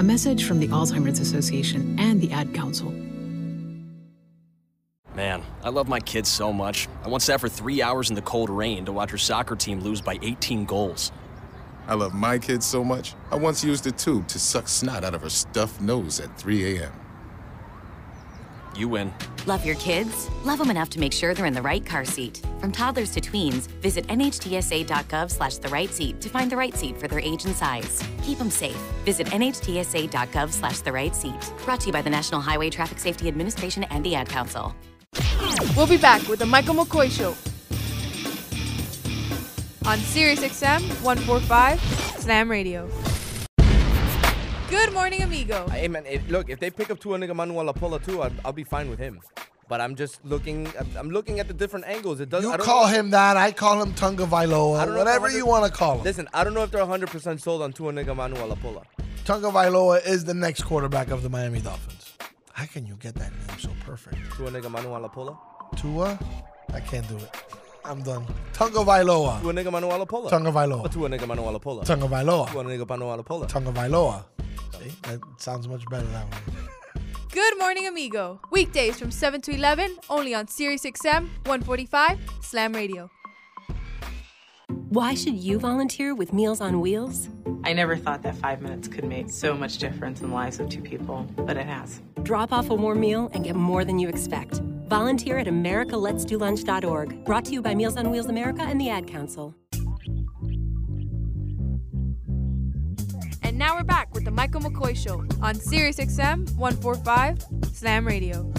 [SPEAKER 11] A message from the Alzheimer's Association and the Ad Council.
[SPEAKER 12] Man, I love my kids so much. I once sat for three hours in the cold rain to watch her soccer team lose by 18 goals.
[SPEAKER 13] I love my kids so much, I once used a tube to suck snot out of her stuffed nose at 3 a.m.
[SPEAKER 12] You win.
[SPEAKER 14] Love your kids? Love them enough to make sure they're in the right car seat. From toddlers to tweens, visit nhtsa.gov slash the right seat to find the right seat for their age and size. Keep them safe. Visit nhtsa.gov slash the right seat. Brought to you by the National Highway Traffic Safety Administration and the Ad Council.
[SPEAKER 1] We'll be back with the Michael McCoy Show on Sirius XM 145 Slam Radio. Good morning, amigo.
[SPEAKER 15] Hey man, if, look, if they pick up Tua Nigga Manuel Apola too, I'll, I'll be fine with him. But I'm just looking. I'm- I'm looking at the different angles. It does.
[SPEAKER 6] You
[SPEAKER 15] I don't
[SPEAKER 6] call
[SPEAKER 15] know-
[SPEAKER 6] him that. I call him Tunga
[SPEAKER 15] I
[SPEAKER 6] Vailoa.
[SPEAKER 15] don't know if
[SPEAKER 6] Whatever you want to call him.
[SPEAKER 15] Listen, I don't know if they're 100 percent sold on Tua Nigga Manuel Apola.
[SPEAKER 6] Tunga Vailoa is the next quarterback of the Miami Dolphins. How can you get that name so perfect?
[SPEAKER 15] Tua Nigga Manuel Apola.
[SPEAKER 6] Tua? I can't do it. I'm done. Tunga Vailoa.
[SPEAKER 15] Tua Nigga Manuel Apola.
[SPEAKER 6] Tunga Vailoa.
[SPEAKER 15] Tua Nigga Manuel Apola.
[SPEAKER 6] Tunga Vailoa.
[SPEAKER 15] Tua Nigga Manuel Apola.
[SPEAKER 6] Tunga Vailoa. See? That sounds much better that way.
[SPEAKER 1] Good morning, amigo. Weekdays from 7 to 11, only on Sirius XM 145 Slam Radio.
[SPEAKER 3] Why should you volunteer with Meals on Wheels?
[SPEAKER 4] I never thought that five minutes could make so much difference in the lives of two people, but it has.
[SPEAKER 3] Drop off a warm meal and get more than you expect. Volunteer at americaletsdolunch.org. Brought to you by Meals on Wheels America and the Ad Council.
[SPEAKER 1] And now we're back with the Michael McCoy Show on Sirius XM 145 Slam Radio.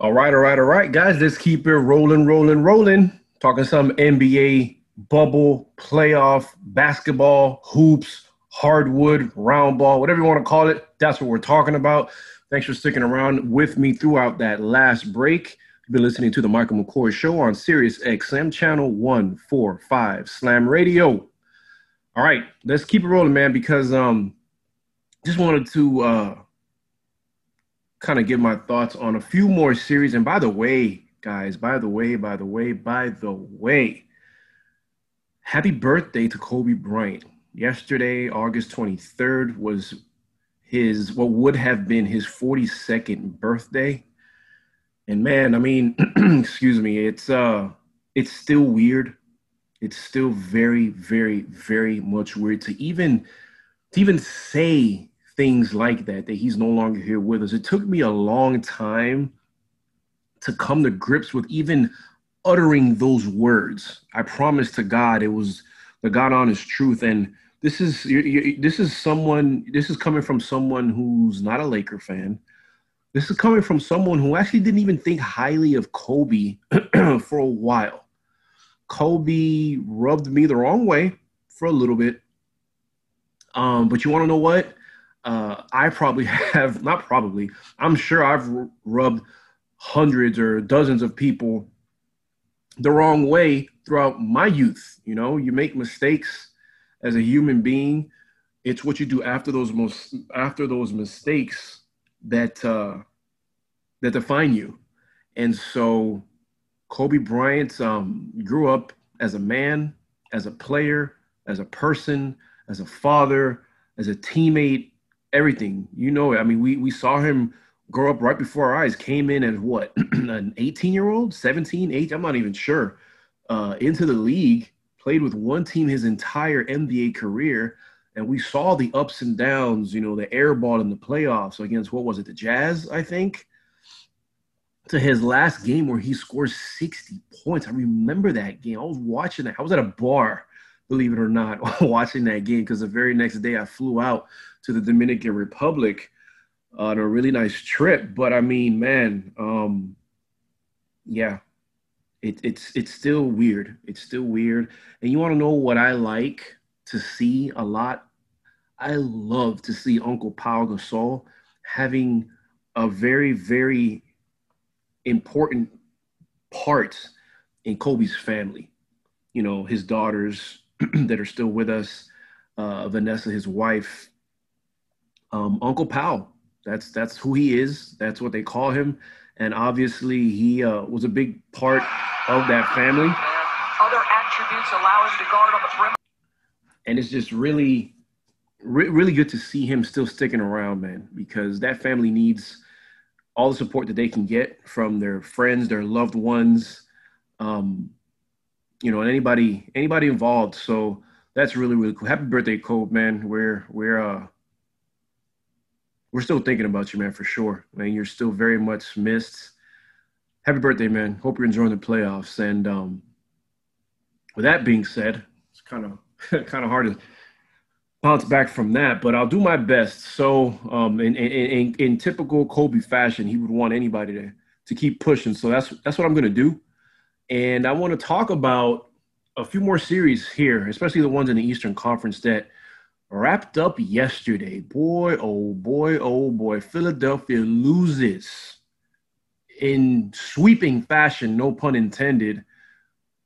[SPEAKER 2] All right, all right, all right, guys. Let's keep it rolling, rolling, rolling. Talking some NBA bubble, playoff, basketball, hoops, hardwood, round ball, whatever you want to call it. That's what we're talking about. Thanks for sticking around with me throughout that last break. You've been listening to the Michael McCoy Show on Sirius XM channel 145 Slam Radio. All right, let's keep it rolling, man, because um just wanted to uh, kind of give my thoughts on a few more series. And by the way, guys, by the way, by the way, by the way, happy birthday to Kobe Bryant. Yesterday, August 23rd, was his what would have been his 42nd birthday. And man, I mean, *clears throat* excuse me, it's uh it's still weird. It's still very, very, very much weird to even to even say things like that, that he's no longer here with us. It took me a long time to come to grips with even uttering those words. I promise to God, it was the God honest truth. And this is you, you, this is someone. This is coming from someone who's not a Laker fan. This is coming from someone who actually didn't even think highly of Kobe *clears throat* for a while. Kobe rubbed me the wrong way for a little bit. Um, but you want to know what? Uh, I probably *laughs* have, not probably, I'm sure I've rubbed hundreds or dozens of people the wrong way throughout my youth. You know, you make mistakes as a human being. It's what you do after those most after those mistakes that uh, that define you. And so Kobe Bryant um, grew up as a man, as a player, as a person, as a father, as a teammate, everything. You know. I mean, we we saw him grow up right before our eyes. Came in as what *clears throat* an 18 year old, 17, 8. I'm not even sure. Uh, into the league, played with one team his entire NBA career, and we saw the ups and downs. You know, the air ball in the playoffs against what was it, the Jazz, I think. To his last game where he scores 60 points. I remember that game. I was watching that. I was at a bar believe it or not, *laughs* watching that game because the very next day I flew out to the Dominican Republic on a really nice trip. But I mean, man, um, yeah, it, it's it's still weird. It's still weird. And you want to know what I like to see a lot? I love to see Uncle Pau Gasol having a very very important part in Kobe's family. You know, his daughters, *clears throat* that are still with us. Uh, Vanessa, his wife, um, Uncle Pau. That's that's who he is. That's what they call him. And obviously, he uh, was a big part of that family.
[SPEAKER 16] Other attributes allow him to guard on the perimeter.
[SPEAKER 2] And it's just really, re- really good to see him still sticking around, man, because that family needs all the support that they can get from their friends, their loved ones. Um, you know, and anybody anybody involved. So that's really really cool. Happy birthday, Kobe, man. We're we're uh we're still thinking about you, man, for sure. Man, you're still very much missed. Happy birthday, man. Hope you're enjoying the playoffs. And um with that being said, it's kind of *laughs* kind of hard to bounce back from that, but I'll do my best. So, um, in, in, in, in typical Kobe fashion, he would want anybody to to keep pushing. So that's that's what I'm going to do. And I want to talk about a few more series here, especially the ones in the Eastern Conference that wrapped up yesterday. Boy, oh boy, oh boy. Philadelphia loses in sweeping fashion, no pun intended,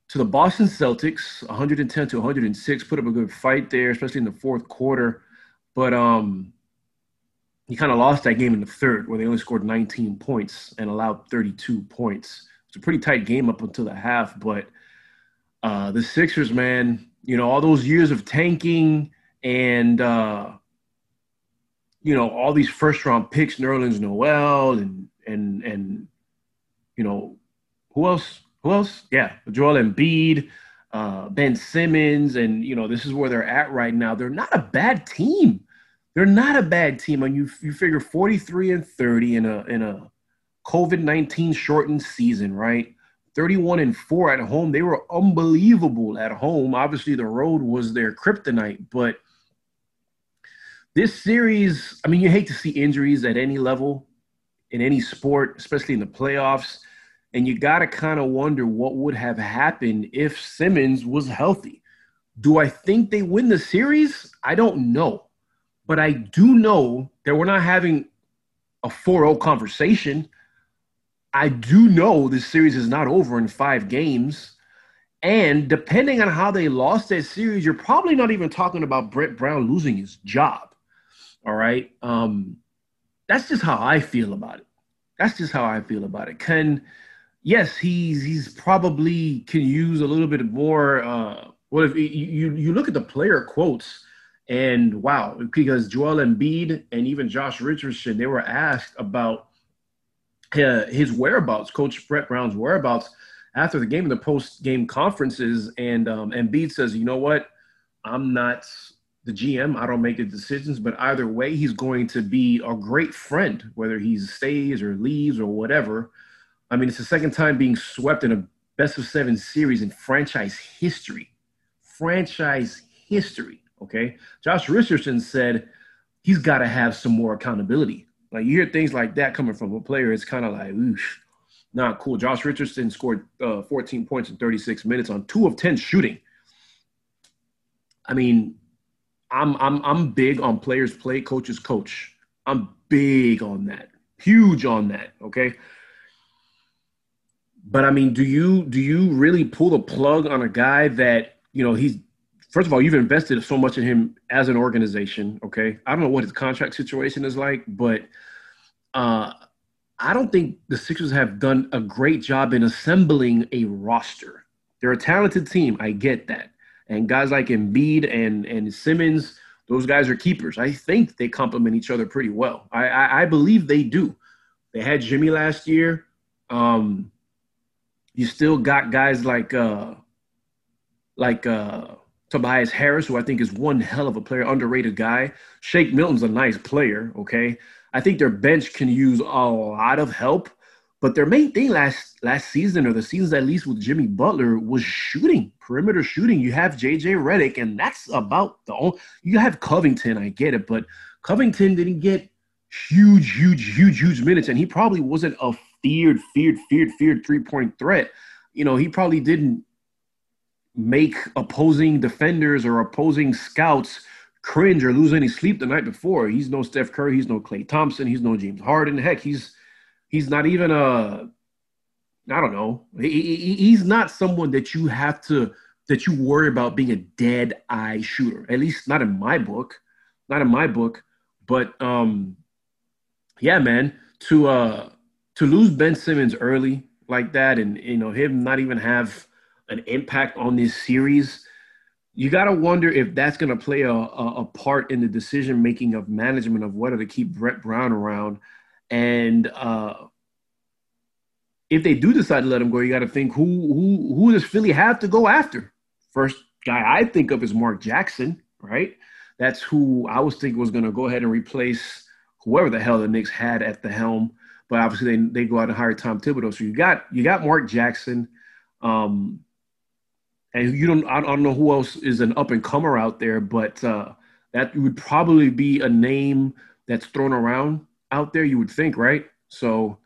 [SPEAKER 2] to the Boston Celtics, 110 to 106. Put up a good fight there, especially in the fourth quarter. But um, he kind of lost that game in the third, where they only scored 19 points and allowed 32 points. It's a pretty tight game up until the half, but uh, the Sixers, man, you know, all those years of tanking and uh, you know all these first round picks, Nerlens Noel, and and and you know who else? Who else? Yeah, Joel Embiid, uh, Ben Simmons, and you know this is where they're at right now. They're not a bad team. They're not a bad team. And you you figure forty three and thirty in a in a COVID 19 shortened season, right? 31 and 4 at home. They were unbelievable at home. Obviously, the road was their kryptonite, but this series, I mean, you hate to see injuries at any level in any sport, especially in the playoffs. And you got to kind of wonder what would have happened if Simmons was healthy. Do I think they win the series? I don't know. But I do know that we're not having a 4 0 conversation. I do know this series is not over in five games. And depending on how they lost that series, you're probably not even talking about Brett Brown losing his job. All right. Um, that's just how I feel about it. That's just how I feel about it. Can yes, he's he's probably can use a little bit more. Uh, well, if you you look at the player quotes, and wow, because Joel Embiid and even Josh Richardson, they were asked about uh, his whereabouts, Coach Brett Brown's whereabouts after the game in the post game conferences, and um, Embiid says, you know what, I'm not the GM. I don't make the decisions, but either way, he's going to be a great friend, whether he stays or leaves or whatever. I mean, it's the second time being swept in a best of seven series in franchise history. Franchise history. Okay. Josh Richardson said he's got to have some more accountability. Like you hear things like that coming from a player, it's kind of like, oof, not cool. Josh Richardson scored uh, 14 points in 36 minutes on two of 10 shooting. I mean, I'm I'm I'm big on players play, coaches coach. I'm big on that. Huge on that. Okay. But I mean, do you do you really pull the plug on a guy that you know he's first of all you've invested so much in him as an organization? Okay, I don't know what his contract situation is like, but uh, I don't think the Sixers have done a great job in assembling a roster. They're a talented team, I get that, and guys like Embiid and and Simmons, those guys are keepers. I think they complement each other pretty well. I I, I believe they do. They had Jimmy last year. Um, you still got guys like uh like uh Tobias Harris, who I think is one hell of a player, underrated guy. Shake Milton's a nice player, okay? I think their bench can use a lot of help, but their main thing last last season or the seasons at least with Jimmy Butler was shooting, perimeter shooting. You have JJ Redick, and that's about the only you have Covington, I get it, but Covington didn't get huge, huge, huge, huge minutes, and he probably wasn't a feared, feared, feared, feared three point threat. You know, he probably didn't make opposing defenders or opposing scouts cringe or lose any sleep the night before. He's no Steph Curry, he's no Klay Thompson, he's no James Harden. Heck, he's he's not even a I don't know. He, he, he's not someone that you have to that you worry about being a dead eye shooter. At least not in my book. Not in my book. But um yeah, man, to uh to lose Ben Simmons early like that, and you know him not even have an impact on this series, you got to wonder if that's going to play a, a, a, part in the decision making of management of whether to keep Brett Brown around, and uh, if they do decide to let him go, you got to think who who who does Philly have to go after? First guy I think of is Mark Jackson, right? That's who I was thinking was going to go ahead and replace whoever the hell the Knicks had at the helm but obviously they, they go out and hire Tom Thibodeau. So you got you got Mark Jackson, um, and you don't I don't know who else is an up and comer out there, but uh, that would probably be a name that's thrown around out there. You would think, right? So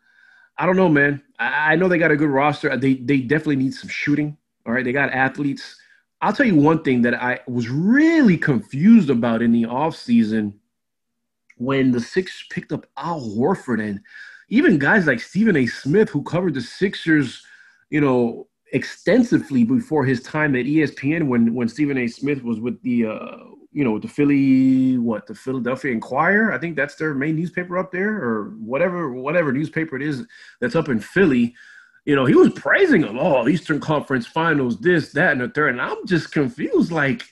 [SPEAKER 2] I don't know, man. I, I know they got a good roster. They they definitely need some shooting. All right, they got athletes. I'll tell you one thing that I was really confused about in the offseason when the Sixers picked up Al Horford and even guys like Stephen A. Smith, who covered the Sixers, you know, extensively before his time at ESPN when when Stephen A. Smith was with the uh, you know the Philly what the Philadelphia Inquirer? I think that's their main newspaper up there or whatever whatever newspaper it is that's up in Philly. You know he was praising them all Eastern Conference Finals this that and the third. And I'm just confused like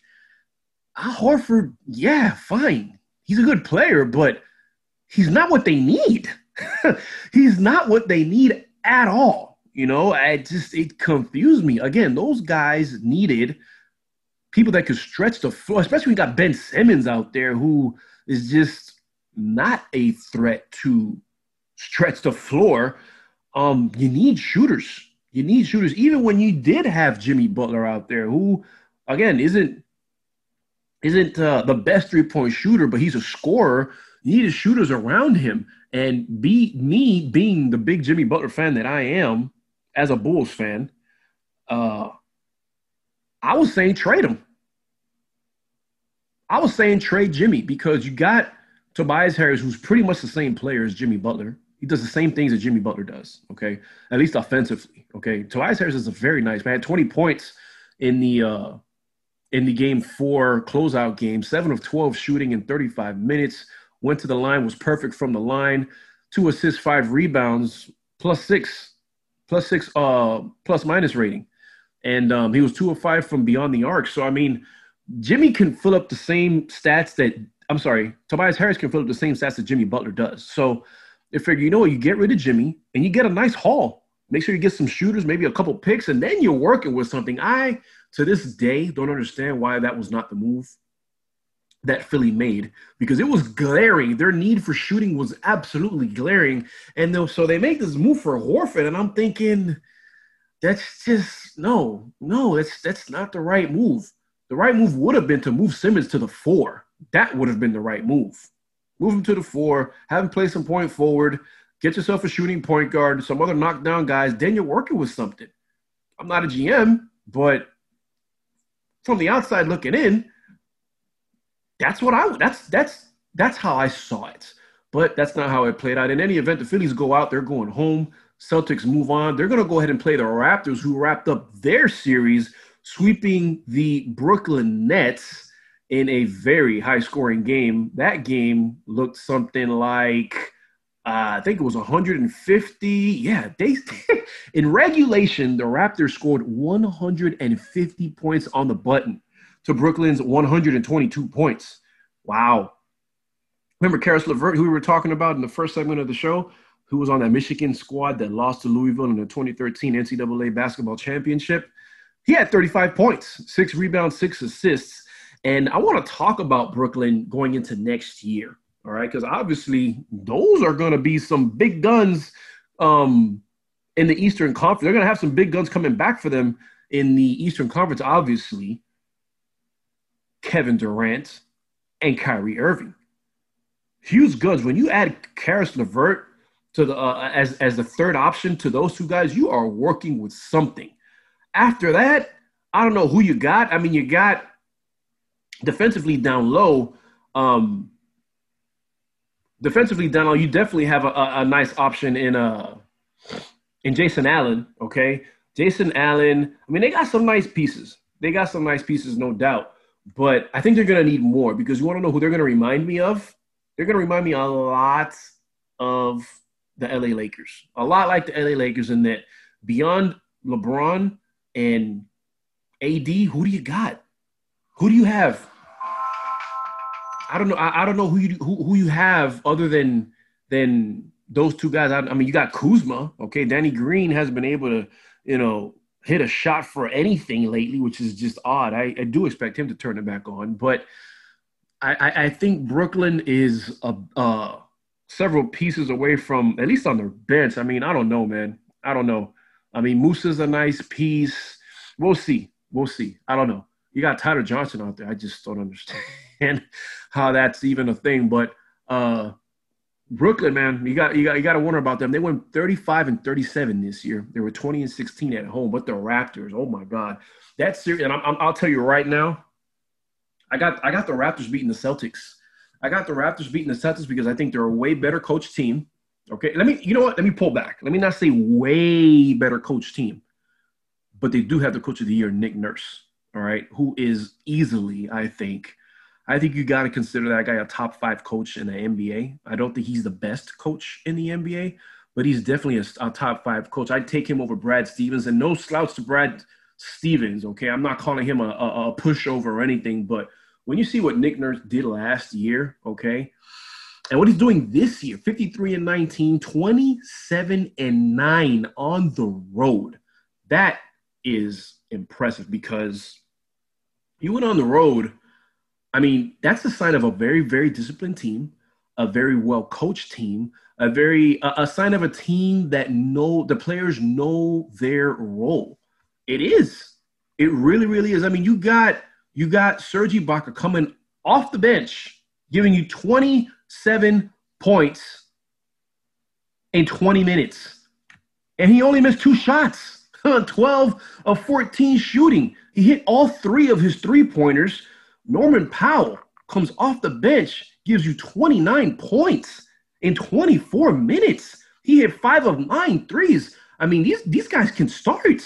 [SPEAKER 2] Al Horford yeah fine. He's a good player but he's not what they need. *laughs* He's not what they need at all. You know, I just it confused me. Again, those guys needed people that could stretch the floor, especially we got Ben Simmons out there who is just not a threat to stretch the floor. Um, you need shooters. You need shooters. Even when you did have Jimmy Butler out there, who again isn't isn't uh, the best three point shooter, but he's a scorer. You needed shooters around him. And be me being the big Jimmy Butler fan that I am, as a Bulls fan, uh, I was saying trade him. I was saying trade Jimmy because you got Tobias Harris, who's pretty much the same player as Jimmy Butler. He does the same things that Jimmy Butler does. Okay, at least offensively. Okay, Tobias Harris is a very nice man. 20 points in the uh, in the game four closeout game, seven of 12 shooting in 35 minutes went to the line, was perfect from the line, two assists, five rebounds, plus six, plus six, uh, plus minus rating. And um, he was two of five from beyond the arc. So, I mean, Jimmy can fill up the same stats that, I'm sorry, Tobias Harris can fill up the same stats that Jimmy Butler does. So, they figure, you know what, you get rid of Jimmy and you get a nice haul. Make sure you get some shooters, maybe a couple picks, and then you're working with something. I, to this day, don't understand why that was not the move that Philly made because it was glaring. Their need for shooting was absolutely glaring. And so they make this move for Horford, and I'm thinking, that's just no, no, that's that's not the right move. The right move would have been to move Simmons to the four. That would have been the right move. Move him to the four, have him play some point forward, get yourself a shooting point guard, some other knockdown guys, then you're working with something. I'm not a GM, but from the outside looking in, that's what I that's that's that's how I saw it. But that's not how it played out. In any event, the Phillies go out, they're going home. Celtics move on. They're going to go ahead and play the Raptors, who wrapped up their series, sweeping the Brooklyn Nets in a very high scoring game. That game looked something like, uh, I think it was 150. Yeah, they *laughs* in regulation, the Raptors scored 150 points on the button to Brooklyn's 122 points. Wow. Remember Caris LeVert, who we were talking about in the first segment of the show, who was on that Michigan squad that lost to Louisville in the 2013 NCAA basketball championship? He had 35 points, six rebounds, six assists. And I want to talk about Brooklyn going into next year. All right. Because obviously, those are going to be some big guns um, in the Eastern Conference. They're going to have some big guns coming back for them in the Eastern Conference, obviously. Kevin Durant, and Kyrie Irving. Huge guns. When you add Caris LeVert to the uh, as as the third option to those two guys, you are working with something. After that, I don't know who you got. I mean, you got defensively down low. Um, defensively down low, you definitely have a, a, a nice option in uh in Jayson Allen. Okay, Jason Allen. I mean, they got some nice pieces. They got some nice pieces, no doubt. But I think they're to need more because you want to know who they're to remind me of? They're to remind me a lot of the LA Lakers. A lot like the LA Lakers in that beyond LeBron and AD, who do you got? Who do you have? I don't know. I, I don't know who you who, who you have other than than those two guys. I, I mean, you got Kuzma. Okay, Danny Green has been able to, you know, hit a shot for anything lately, which is just odd. I, I do expect him to turn it back on, but I, I, I think Brooklyn is a, uh, several pieces away from at least on their bench. I mean, I don't know, man. I don't know. I mean, Musa's a nice piece. We'll see. We'll see. I don't know. You got Tyler Johnson out there. I just don't *laughs* understand how that's even a thing. But uh, Brooklyn, man, you got you got you got to wonder about them. They went 35 and 37 this year. They were 20 and 16 at home. But the Raptors, oh my God, that's serious. And i will tell you right now, I got I got the Raptors beating the Celtics. I got the Raptors beating the Celtics because I think they're a way better coach team. Okay, let me you know what? Let me pull back. Let me not say way better coach team, but they do have the coach of the year, Nick Nurse. All right, who is easily, I think I think you got to consider that guy a top five coach in the NBA. I don't think he's the best coach in the NBA, but he's definitely a, a top five coach. I'd take him over Brad Stevens, and no slouch to Brad Stevens. Okay, I'm not calling him a, a, a pushover or anything, but when you see what Nick Nurse did last year, okay, and what he's doing this year 53 and 19, 27 and 9 on the road. That is impressive because you went on the road I mean, that's a sign of a very, very disciplined team, a very well coached team, a very a, a sign of a team that know the players know their role. It is. It really, really is. I mean, you got you got Serge Ibaka coming off the bench, giving you 27 points in 20 minutes. And he only missed two shots. *laughs* 12 of 14 shooting. He hit all three of his three pointers Norman Powell comes off the bench, gives you 29 points in 24 minutes. He hit five of nine threes. I mean, these, these guys can start.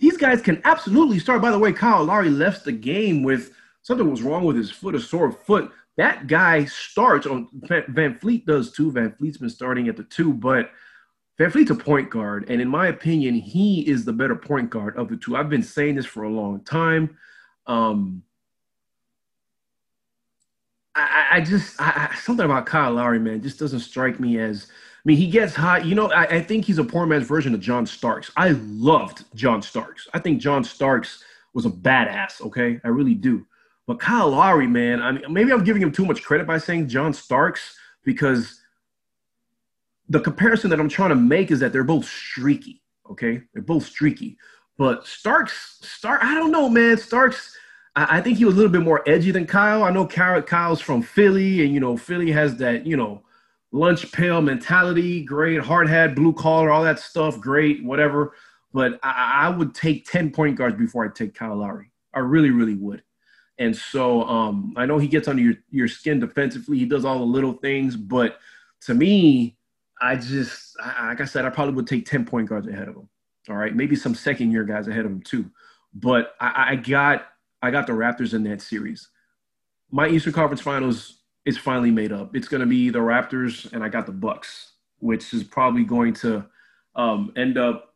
[SPEAKER 2] These guys can absolutely start. By the way, Kyle Lowry left the game with something was wrong with his foot, a sore foot. that guy starts on VanVleet does too. VanVleet's been starting at the two, but VanVleet's a point guard, and in my opinion, he is the better point guard of the two. I've been saying this for a long time. Um, I, I just I, something about Kyle Lowry, man, just doesn't strike me as. I mean, he gets hot. You know, I, I, think he's a poor man's version of John Starks. I loved John Starks. I think John Starks was a badass. Okay, I really do. But Kyle Lowry, man, I mean, maybe I'm giving him too much credit by saying John Starks because the comparison that I'm trying to make is that they're both streaky. Okay, they're both streaky. But Starks, Stark, I don't know, man. Starks, I, I think he was a little bit more edgy than Kyle. I know Kyle, Kyle's from Philly, and you know Philly has that you know lunch pail mentality. Great, hard hat, blue collar, all that stuff. Great, whatever. But I, I would take ten point guards before I take Kyle Lowry. I really, really would. And so um, I know he gets under your, your skin defensively. He does all the little things, but to me, I just, like I said, I probably would take 10 point guards ahead of him. All right. Maybe some second year guys ahead of him too. But I, I got, I got the Raptors in that series. My Eastern Conference Finals is finally made up. It's going to be the Raptors, and I got the Bucks, which is probably going to um, end up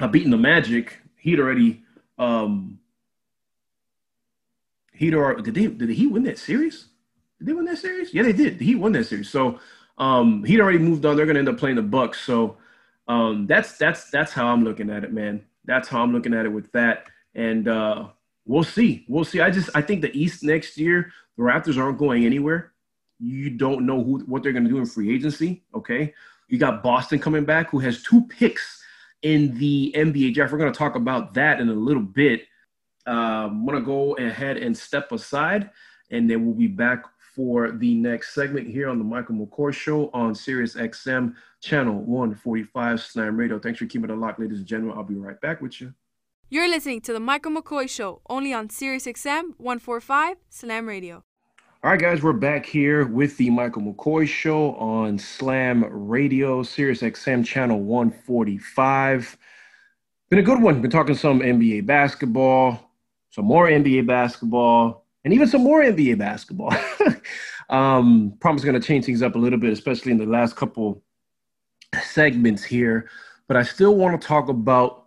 [SPEAKER 2] uh, beating the Magic. He'd already, um, he'd already did, they, did he win that series? Did they win that series? Yeah, they did. He won that series. So um, he'd already moved on. They're going to end up playing the Bucks. So um, that's that's that's how I'm looking at it, man. That's how I'm looking at it with that. And uh, we'll see. We'll see. I just I think the East next year, the Raptors aren't going anywhere. You don't know who what they're going to do in free agency. Okay, you got Boston coming back, who has two picks in the NBA draft. We're going to talk about that in a little bit. Um, I'm going to go ahead and step aside, and then we'll be back for the next segment here on the Michael McCoy Show on Sirius XM channel 145 Slam Radio. Thanks for keeping it locked, ladies and gentlemen. I'll be right back with you.
[SPEAKER 1] You're listening to the Michael McCoy Show only on Sirius XM 145 Slam Radio.
[SPEAKER 2] All right, guys, we're back here with the Michael McCoy Show on Slam Radio, Sirius XM channel 145. Been a good one. Been talking some NBA basketball, some more NBA basketball, and even some more NBA basketball. *laughs* um, probably going to change things up a little bit, especially in the last couple segments here. But I still want to talk about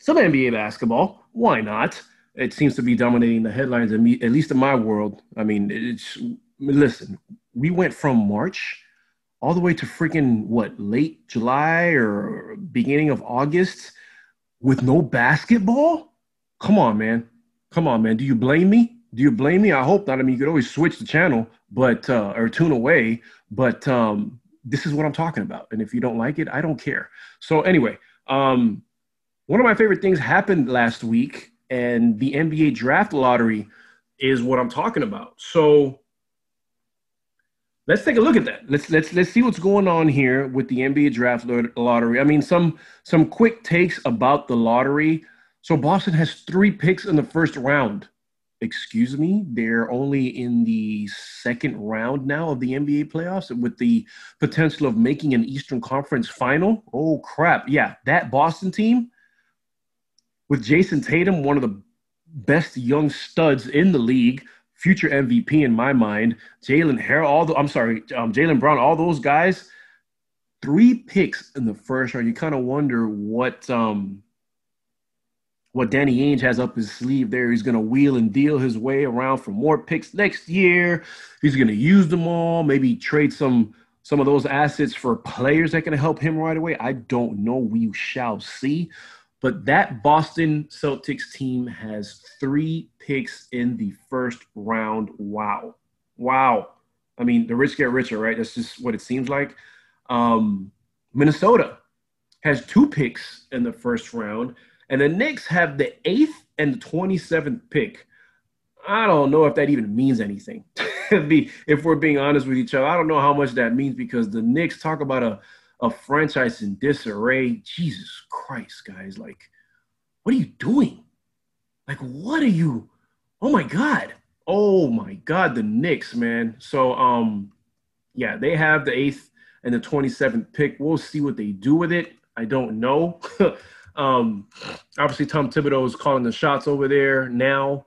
[SPEAKER 2] some NBA basketball. Why not? It seems to be dominating the headlines, at least in my world. I mean, it's listen. We went from March all the way to freaking what late July or beginning of August with no basketball. Come on, man. Come on, man. Do you blame me? Do you blame me? I hope not. I mean, you could always switch the channel, but uh, or tune away. But um, this is what I'm talking about, and if you don't like it, I don't care. So anyway, um, one of my favorite things happened last week, and the NBA draft lottery is what I'm talking about. So let's take a look at that. Let's let's let's see what's going on here with the NBA draft lottery. I mean, some some quick takes about the lottery. So Boston has three picks in the first round excuse me, they're only in the second round now of the NBA playoffs with the potential of making an Eastern Conference final. Oh, crap. Yeah, that Boston team with Jayson Tatum, one of the best young studs in the league, future MVP in my mind, Jalen Harrell, all the, I'm sorry, um, Jaylen Brown, all those guys, three picks in the first round. You kind of wonder what. Um, what Danny Ainge has up his sleeve there. He's going to wheel and deal his way around for more picks next year. He's going to use them all, maybe trade some some of those assets for players that can help him right away. I don't know. We shall see. But that Boston Celtics team has three picks in the first round. Wow. Wow. I mean, the rich get richer, right? That's just what it seems like. Um, Minnesota has two picks in the first round. And the Knicks have the eighth and the 27th pick. I don't know if that even means anything. *laughs* if we're being honest with each other, I don't know how much that means because the Knicks talk about a, a franchise in disarray. Jesus Christ, guys. Like, what are you doing? Like, what are you? Oh my God. Oh my God, the Knicks, man. So, um, yeah, they have the eighth and the 27th pick. We'll see what they do with it. I don't know. *laughs* Um, obviously, Tom Thibodeau is calling the shots over there now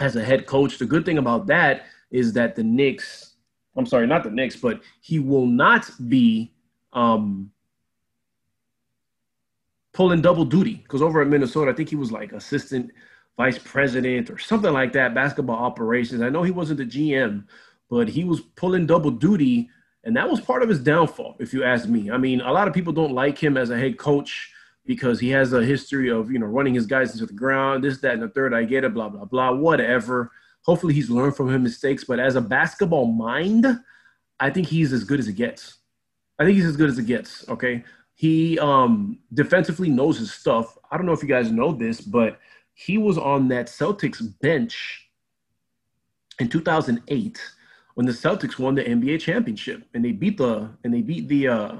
[SPEAKER 2] as a head coach. The good thing about that is that the Knicks, I'm sorry, not the Knicks, but he will not be um, pulling double duty because over at Minnesota, I think he was like assistant vice president or something like that, basketball operations. I know he wasn't the GM, but he was pulling double duty, and that was part of his downfall, if you ask me. I mean, a lot of people don't like him as a head coach because he has a history of you know running his guys into the ground, this, that, and the third. I get it, blah, blah, blah, whatever. Hopefully, he's learned from his mistakes. But as a basketball mind, I think he's as good as it gets. I think he's as good as it gets. Okay, he um, defensively knows his stuff. I don't know if you guys know this, but he was on that Celtics bench in 2008 when the Celtics won the NBA championship and they beat the and they beat the uh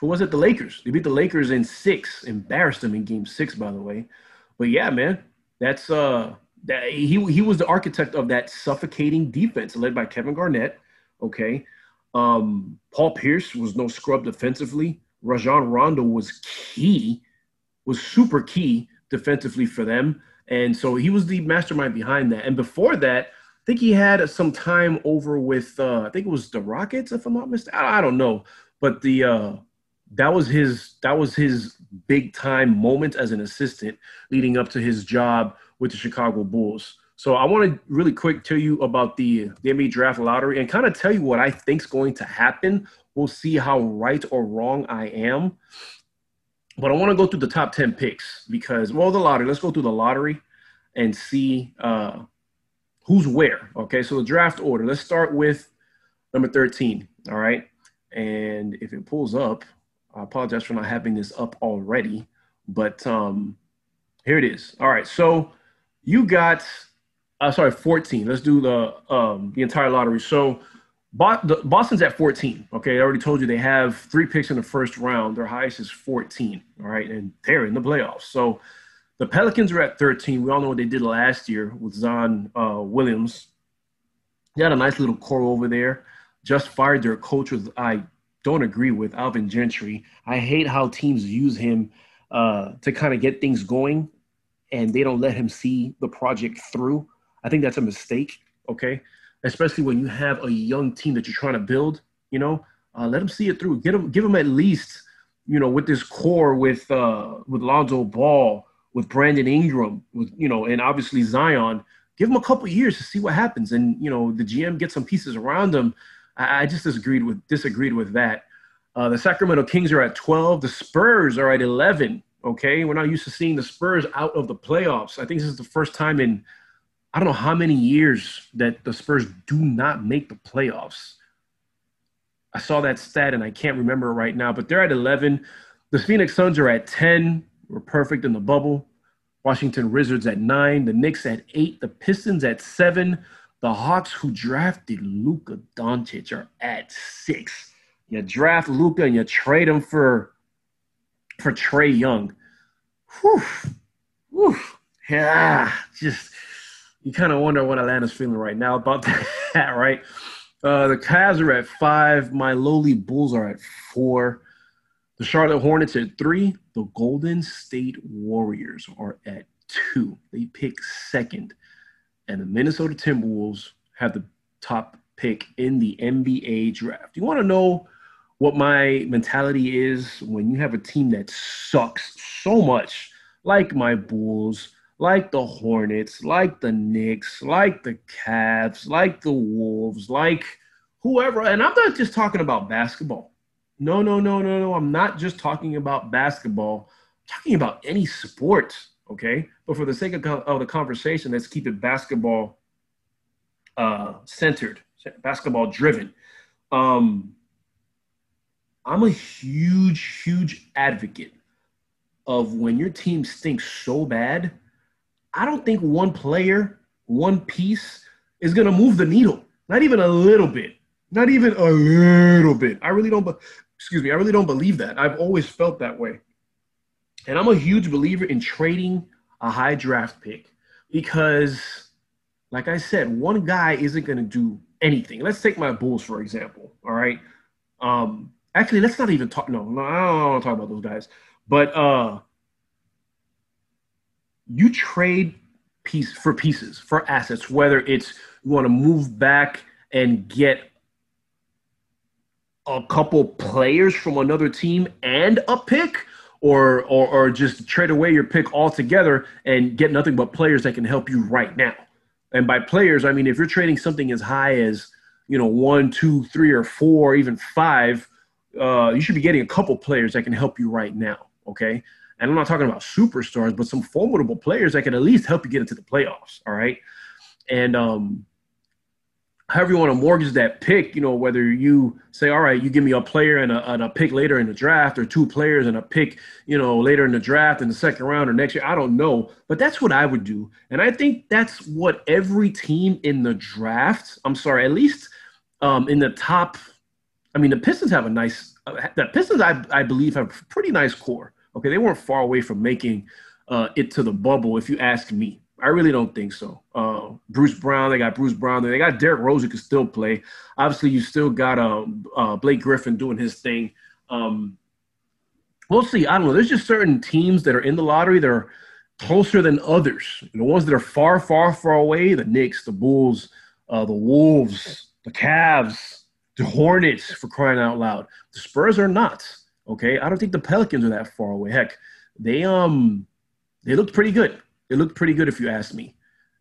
[SPEAKER 2] who was it? The Lakers. They beat the Lakers in six, embarrassed them in game six, by the way. But yeah, man, that's uh that he he was the architect of that suffocating defense led by Kevin Garnett. Okay. Um, Paul Pierce was no scrub defensively. Rajon Rondo was key was super key defensively for them. And so he was the mastermind behind that. And before that, I think he had some time over with uh, I think it was the Rockets, if I'm not mistaken. I don't know, but the uh, that was his that was his big time moment as an assistant leading up to his job with the Chicago Bulls. So I want to really quick tell you about the the NBA draft lottery and kind of tell you what I think's going to happen. We'll see how right or wrong I am. But I want to go through the top 10 picks because, well, the lottery, let's go through the lottery and see uh, who's where. Okay, so the draft order, let's start with number 13. All right. And if it pulls up, I apologize for not having this up already, but um, here it is. All right. So you got, uh, sorry, 14. Let's do the um, the entire lottery. So Boston's at 14. Okay, I already told you they have three picks in the first round. Their highest is 14. All right, and they're in the playoffs. So the Pelicans are at 13. We all know what they did last year with Zion uh, Williams. They had a nice little core over there. Just fired their coach, with I don't agree with Alvin Gentry. I hate how teams use him uh, to kind of get things going, and they don't let him see the project through. I think that's a mistake. Okay, especially when you have a young team that you're trying to build. You know, uh, let them see it through. Get them, give them at least, you know, with this core with uh, with Lonzo Ball, with Brandon Ingram, with you know, and obviously Zion. Give them a couple years to see what happens, and you know, the GM get some pieces around them. I, I just disagreed with disagreed with that. Uh, the Sacramento Kings are at 12. The Spurs are at 11. Okay, we're not used to seeing the Spurs out of the playoffs. I think this is the first time in I don't know how many years that the Spurs do not make the playoffs. I saw that stat and I can't remember it right now, but they're at 11. The Phoenix Suns are at 10. We're perfect in the bubble. Washington Wizards at nine. The Knicks at eight. The Pistons at seven. The Hawks, who drafted Luka Doncic, are at six. You draft Luka and you trade him for for Trae Young. Whew. Whew. Yeah, just you kind of wonder what Atlanta's feeling right now about *laughs* that, right? Uh, the Cavs are at five. My lowly Bulls are at four. The Charlotte Hornets at three. The Golden State Warriors are at two. They pick second. And the Minnesota Timberwolves have the top pick in the NBA draft. You want to know what my mentality is when you have a team that sucks so much, like my Bulls, like the Hornets, like the Knicks, like the Cavs, like the Wolves, like whoever. And I'm not just talking about basketball. No, no, no, no, no. I'm not just talking about basketball. I'm talking about any sport, okay? But for the sake of, of the conversation, let's keep it basketball uh, centered, basketball driven. Um, I'm a huge, huge advocate of when your team stinks so bad – I don't think one player, one piece is going to move the needle. Not even a little bit. Not even a little bit. I really don't, excuse me, I really don't believe that. I've always felt that way. And I'm a huge believer in trading a high draft pick because, like I said, one guy isn't going to do anything. Let's take my Bulls, for example. All right. Um, actually, let's not even talk. No, no, I don't want to talk about those guys. But uh, you trade piece for pieces for assets, whether it's you want to move back and get a couple players from another team and a pick, or or, or just trade away your pick altogether and get nothing but players that can help you right now. And by players, I mean if you're trading something as high as you know one, two, three, or four, even five, uh, you should be getting a couple players that can help you right now. Okay, and I'm not talking about superstars, but some formidable players that can at least help you get into the playoffs. All right, and um, however you want to mortgage that pick, you know, whether you say, all right, you give me a player and a, and a pick later in the draft, or two players and a pick, you know, later in the draft in the second round or next year, I don't know, but that's what I would do, and I think that's what every team in the draft, I'm sorry, at least um, in the top. I mean, the Pistons have a nice. Uh, the Pistons, I, I believe, have a pretty nice core. Okay, they weren't far away from making uh, it to the bubble, if you ask me. I really don't think so. Uh, Bruce Brown, they got Bruce Brown. They got Derrick Rose who can still play. Obviously, you still got um, uh, Blake Griffin doing his thing. Um, we'll see. I don't know. There's just certain teams that are in the lottery that are closer than others. And the ones that are far, far, far away, the Knicks, the Bulls, uh, the Wolves, the Cavs, the Hornets, for crying out loud. The Spurs are not. Okay, I don't think the Pelicans are that far away. Heck, they um they looked pretty good they looked pretty good, if you ask me.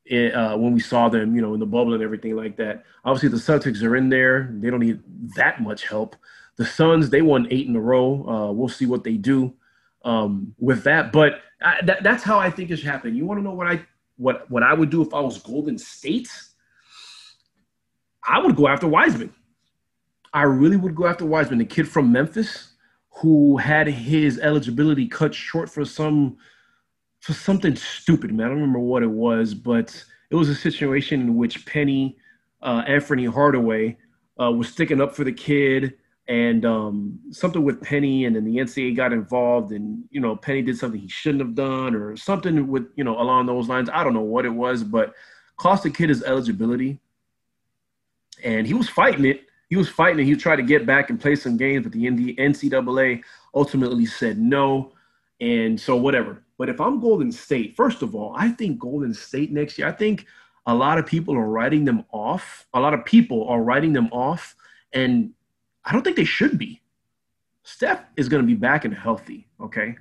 [SPEAKER 2] It, uh, when we saw them, you know, in the bubble and everything like that. Obviously, the Celtics are in there. They don't need that much help. The Suns, they won eight in a row. Uh, we'll see what they do um, with that. But I, that, that's how I think it should happen. You want to know what I what what I would do if I was Golden State? I would go after Wiseman. I really would go after Wiseman, the kid from Memphis who had his eligibility cut short for some for something stupid, man. I don't remember what it was, but it was a situation in which Penny, uh, Anthony Hardaway, uh, was sticking up for the kid, and um, something with Penny, and then the NCAA got involved, and you know Penny did something he shouldn't have done, or something with you know along those lines. I don't know what it was, but cost the kid his eligibility, and he was fighting it. He was fighting and He tried to get back and play some games, but the NCAA ultimately said no, and so whatever but if I'm Golden State, first of all, I think Golden State next year, I think a lot of people are writing them off. A lot of people are writing them off. And I don't think they should be. Steph is going to be back and healthy. Okay.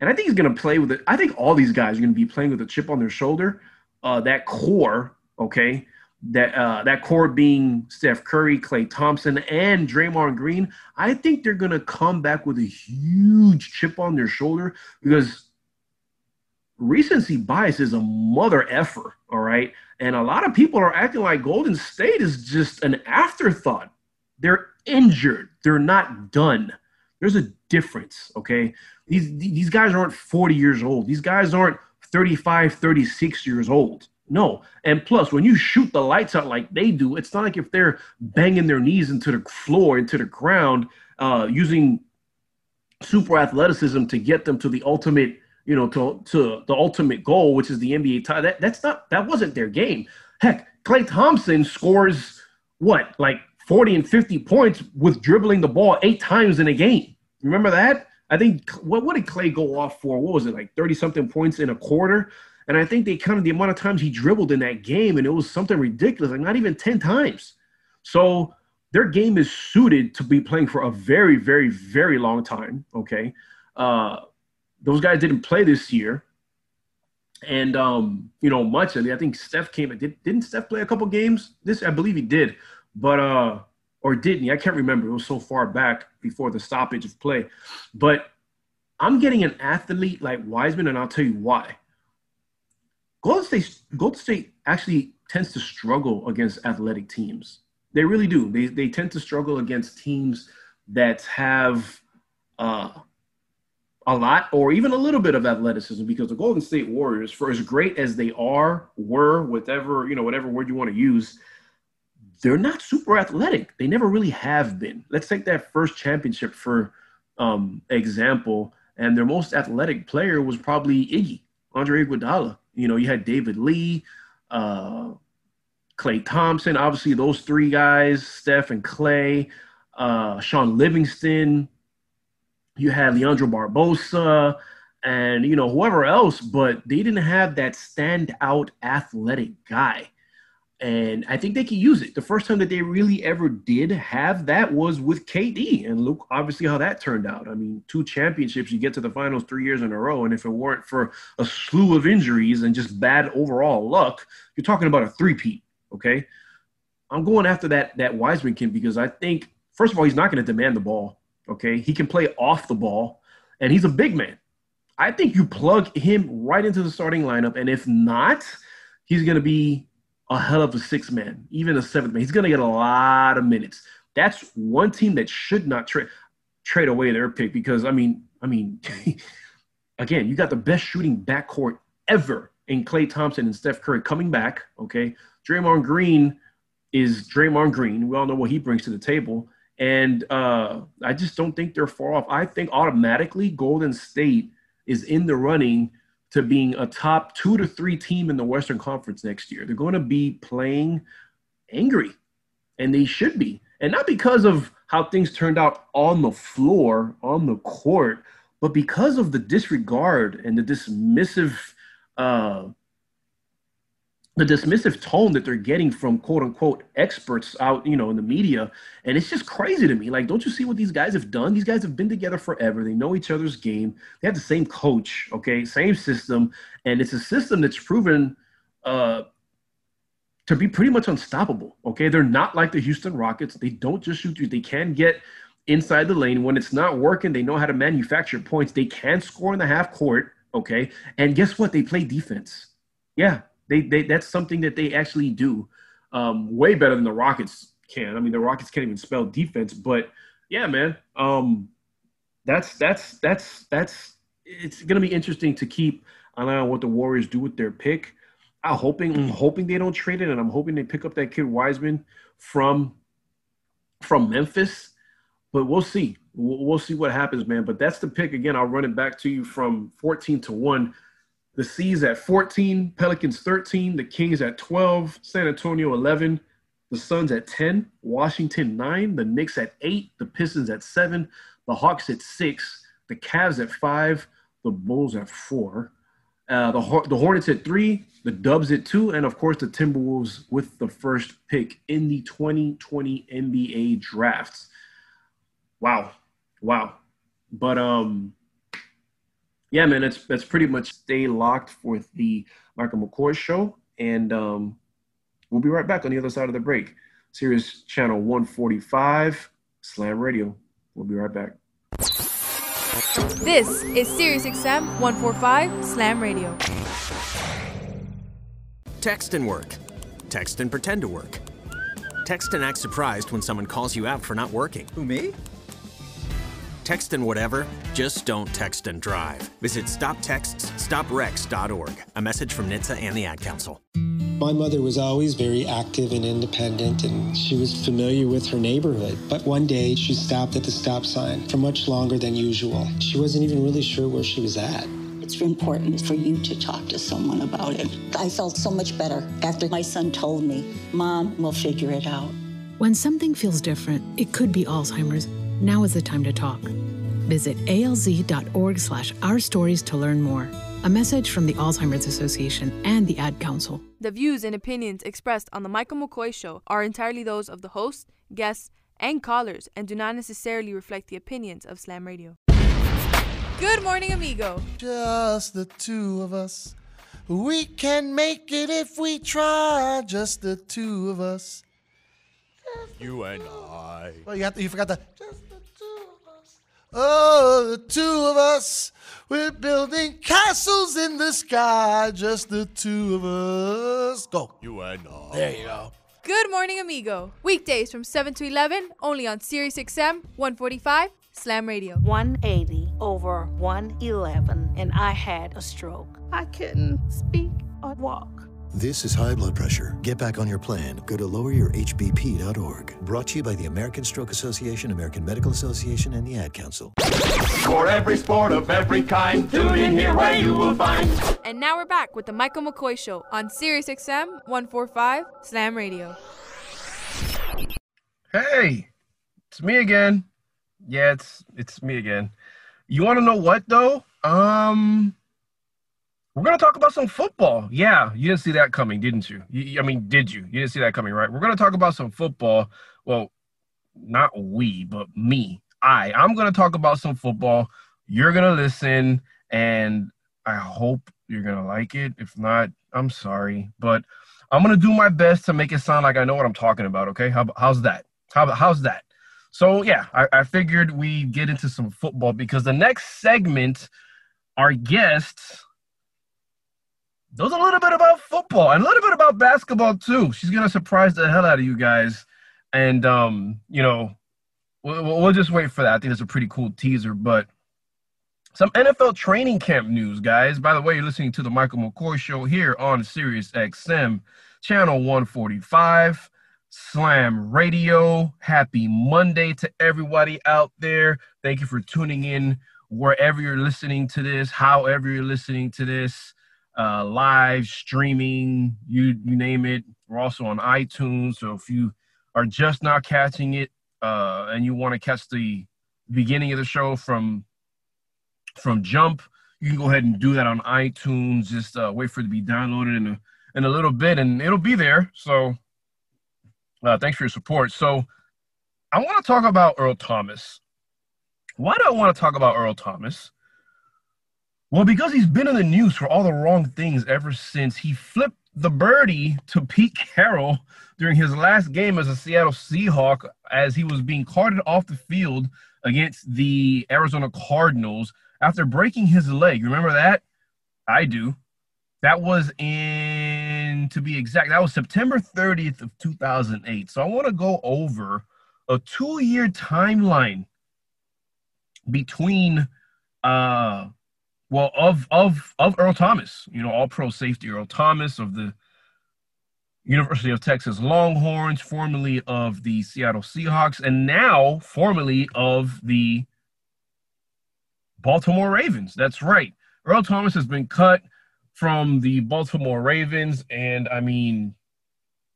[SPEAKER 2] And I think he's going to play with it. I think all these guys are going to be playing with a chip on their shoulder. Uh, that core, okay, that uh, that core being Steph Curry, Klay Thompson, and Draymond Green. I think they're to come back with a huge chip on their shoulder because recency bias is a mother effer, all right? And a lot of people are acting like Golden State is just an afterthought. They're injured, they're not done. There's a difference, okay? These, these guys aren't 40 years old. These guys aren't 35, 36 years old. No. And plus, when you shoot the lights out like they do, it's not like if they're banging their knees into the floor, into the ground, uh, using super athleticism to get them to the ultimate you know, to to the ultimate goal, which is the NBA title. That that's not that wasn't their game. Heck, Klay Thompson scores what like 40 and 50 points with dribbling the ball eight times in a game. Remember that? I think what what did Klay go off for? What was it like 30 something points in a quarter? And I think they counted the amount of times he dribbled in that game, and it was something ridiculous, like not even 10 times. So their game is suited to be playing for a very, very, very long time. Okay. Uh, those guys didn't play this year. And um, you know, much of it, I think Steph came. Did didn't Steph play a couple games? This I believe he did, but uh, or didn't he? I can't remember. It was so far back before the stoppage of play. But I'm getting an athlete like Wiseman, and I'll tell you why. Golden State, Golden State actually tends to struggle against athletic teams. They really do. They they tend to struggle against teams that have uh, a lot or even a little bit of athleticism because the Golden State Warriors, for as great as they are, were, whatever, you know, whatever word you want to use, they're not super athletic. They never really have been. Let's take that first championship for um, example. And their most athletic player was probably Iggy, Andre Iguodala. You know, you had David Lee, uh, Klay Thompson, obviously those three guys, Steph and Klay, uh, Shaun Livingston, you had Leandro Barbosa, and you know whoever else, but they didn't have that standout athletic guy. And I think they can use it. The first time that they really ever did have that was with KD. And look, obviously, how that turned out. I mean, two championships, you get to the finals three years in a row. And if it weren't for a slew of injuries and just bad overall luck, you're talking about a three-peat. Okay. I'm going after that that Wiseman kid because I think, first of all, he's not going to demand the ball. Okay. He can play off the ball, and he's a big man. I think you plug him right into the starting lineup. And if not, he's going to be a hell of a six man, even a seventh man. He's going to get a lot of minutes. That's one team that should not trade trade away their pick because I mean, I mean, *laughs* again, you got the best shooting backcourt ever in Klay Thompson and Steph Curry coming back. Okay, Draymond Green is Draymond Green. We all know what he brings to the table, and uh, I just don't think they're far off. I think automatically Golden State is in the running to being a top two to three team in the Western Conference next year. They're going to be playing angry, and they should be. And not because of how things turned out on the floor, on the court, but because of the disregard and the dismissive uh, the dismissive tone that they're getting from quote unquote experts out, you know, in the media. And it's just crazy to me. Like, don't you see what these guys have done? These guys have been together forever. They know each other's game. They have the same coach, okay, same system. And it's a system that's proven uh, to be pretty much unstoppable. Okay. They're not like the Houston Rockets. They don't just shoot they can get inside the lane. When it's not working, they know how to manufacture points. They can score in the half court. Okay. And guess what? They play defense. Yeah, they, they that's something that they actually do um, way better than the Rockets can. I mean, the Rockets can't even spell defense, but yeah, man, um, that's that's that's that's it's gonna be interesting to keep an eye on what the Warriors do with their pick. I'm hoping I'm hoping they don't trade it, and I'm hoping they pick up that kid Wiseman from from Memphis. But we'll see. We'll, we'll see what happens, man. But that's the pick again. I'll run it back to you from 14 to one. The C's at 14, Pelicans 13, the Kings at 12, San Antonio 11, the Suns at 10, Washington 9, the Knicks at 8, the Pistons at 7, the Hawks at 6, the Cavs at 5, the Bulls at 4, uh, the, the Hornets at 3, the Dubs at 2, and of course the Timberwolves with the first pick in the 2020 NBA drafts. Wow. Wow. But um yeah, man, that's that's pretty much stay locked for the Michael McCoy show, and um, we'll be right back on the other side of the break. Sirius Channel 145, Slam Radio. We'll be right back.
[SPEAKER 1] This is Sirius XM 145 Slam Radio.
[SPEAKER 9] Text and work. Text and pretend to work. Text and act surprised when someone calls you out for not working. Who, me? Text and whatever, just don't text and drive. Visit stoptextsstopwrecks.org. A message from NHTSA and the Ad Council.
[SPEAKER 17] My mother was always very active and independent, and she was familiar with her neighborhood. But one day, she stopped at the stop sign for much longer than usual. She wasn't even really sure where she was at.
[SPEAKER 18] It's important for you to talk to someone about it. I felt so much better after my son told me, Mom, we'll figure it out.
[SPEAKER 11] When something feels different, it could be Alzheimer's. Now is the time to talk. Visit alz.org slash our stories to learn more. A message from the Alzheimer's Association and the Ad Council.
[SPEAKER 1] The views and opinions expressed on The Michael McCoy Show are entirely those of the host, guests, and callers and do not necessarily reflect the opinions of Slam Radio. Good morning, amigo.
[SPEAKER 6] Just the two of us. We can make it if we try. Just the two of us.
[SPEAKER 7] You and I.
[SPEAKER 6] Oh, you, have to, you forgot the. Just Oh, the two of us. We're building castles in the sky. Just the two of us. Go.
[SPEAKER 7] You and I.
[SPEAKER 6] There you go.
[SPEAKER 1] Good morning, amigo. Weekdays from 7 to 11, only on Sirius XM 145 Slam Radio.
[SPEAKER 19] 180 over 111, and I had a stroke. I couldn't speak or walk.
[SPEAKER 5] This is high blood pressure. Get back on your plan. Go to loweryourhbp.org. Brought to you by the American Stroke Association, American Medical Association, and the Ad Council.
[SPEAKER 16] For every sport of every kind, tune in here where you will find.
[SPEAKER 1] And now we're back with the Michael McCoy Show on Sirius XM 145 Slam Radio.
[SPEAKER 2] Hey, it's me again. Yeah, it's it's me again. You want to know what though? Um, we're gonna talk about some football. Yeah, you didn't see that coming, didn't you? you I mean, did you? You didn't see that coming, right? We're gonna talk about some football. Well, not we, but me. I. I'm gonna talk about some football. You're gonna listen, and I hope you're gonna like it. If not, I'm sorry, but I'm gonna do my best to make it sound like I know what I'm talking about. Okay, How, how's that? How, how's that? So yeah, I, I figured we get into some football because the next segment, our guests knows a little bit about football and a little bit about basketball too. She's gonna surprise the hell out of you guys, and um, you know, we'll, we'll just wait for that. I think it's a pretty cool teaser, but some NFL training camp news, guys. By the way, you're listening to the Michael McCoy Show here on Sirius XM, channel 145. Slam Radio. Happy Monday to everybody out there. Thank you for tuning in wherever you're listening to this, however you're listening to this, uh, live streaming, you you name it. We're also on iTunes. So if you are just now catching it uh, and you want to catch the beginning of the show from from Jump, you can go ahead and do that on iTunes. Just uh, wait for it to be downloaded in a in a little bit, and it'll be there. So uh, thanks for your support. So, I want to talk about Earl Thomas. Why do I want to talk about Earl Thomas? Well, because he's been in the news for all the wrong things ever since he flipped the birdie to Pete Carroll during his last game as a Seattle Seahawk as he was being carted off the field against the Arizona Cardinals after breaking his leg. Remember that? I do. That was in, to be exact, that was September 30th of 2008. So I want to go over a two-year timeline between, uh, well, of of of Earl Thomas, you know, All-Pro safety Earl Thomas of the University of Texas Longhorns, formerly of the Seattle Seahawks, and now formerly of the Baltimore Ravens. That's right. Earl Thomas has been cut from the Baltimore Ravens. And I mean,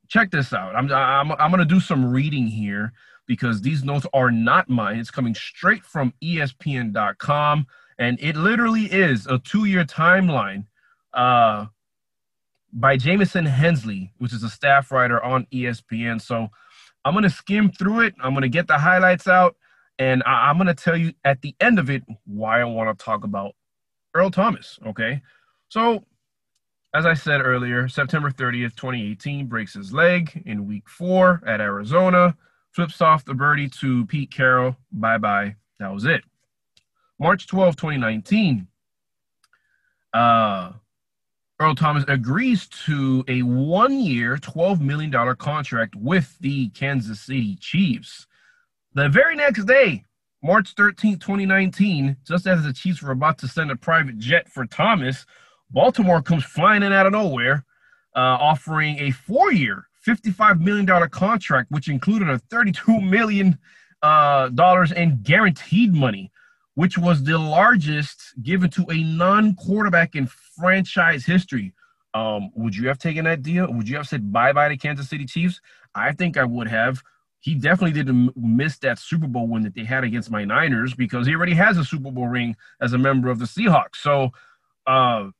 [SPEAKER 2] check this out. I'm, I'm, I'm to do some reading here because these notes are not mine. It's coming straight from ESPN.com. And it literally is a two year timeline uh, by Jamison Hensley, which is a staff writer on ESPN. So I'm to skim through it. I'm to get the highlights out. And I, I'm going to tell you at the end of it why I want to talk about Earl Thomas. Okay. So, as I said earlier, September 30th, 2018, breaks his leg in week four at Arizona, flips off the birdie to Pete Carroll. Bye bye. That was it. March 12, 2019, uh, Earl Thomas agrees to a one year, $12 million contract with the Kansas City Chiefs. The very next day, March 13, 2019, just as the Chiefs were about to send a private jet for Thomas, Baltimore comes flying in out of nowhere, uh, offering a four-year, $55 million contract, which included a $32 million uh, in guaranteed money, which was the largest given to a non-quarterback in franchise history. Um, would you have taken that deal? Would you have said bye-bye to Kansas City Chiefs? I think I would have. He definitely didn't miss that Super Bowl win that they had against my Niners because he already has a Super Bowl ring as a member of the Seahawks. So, uh,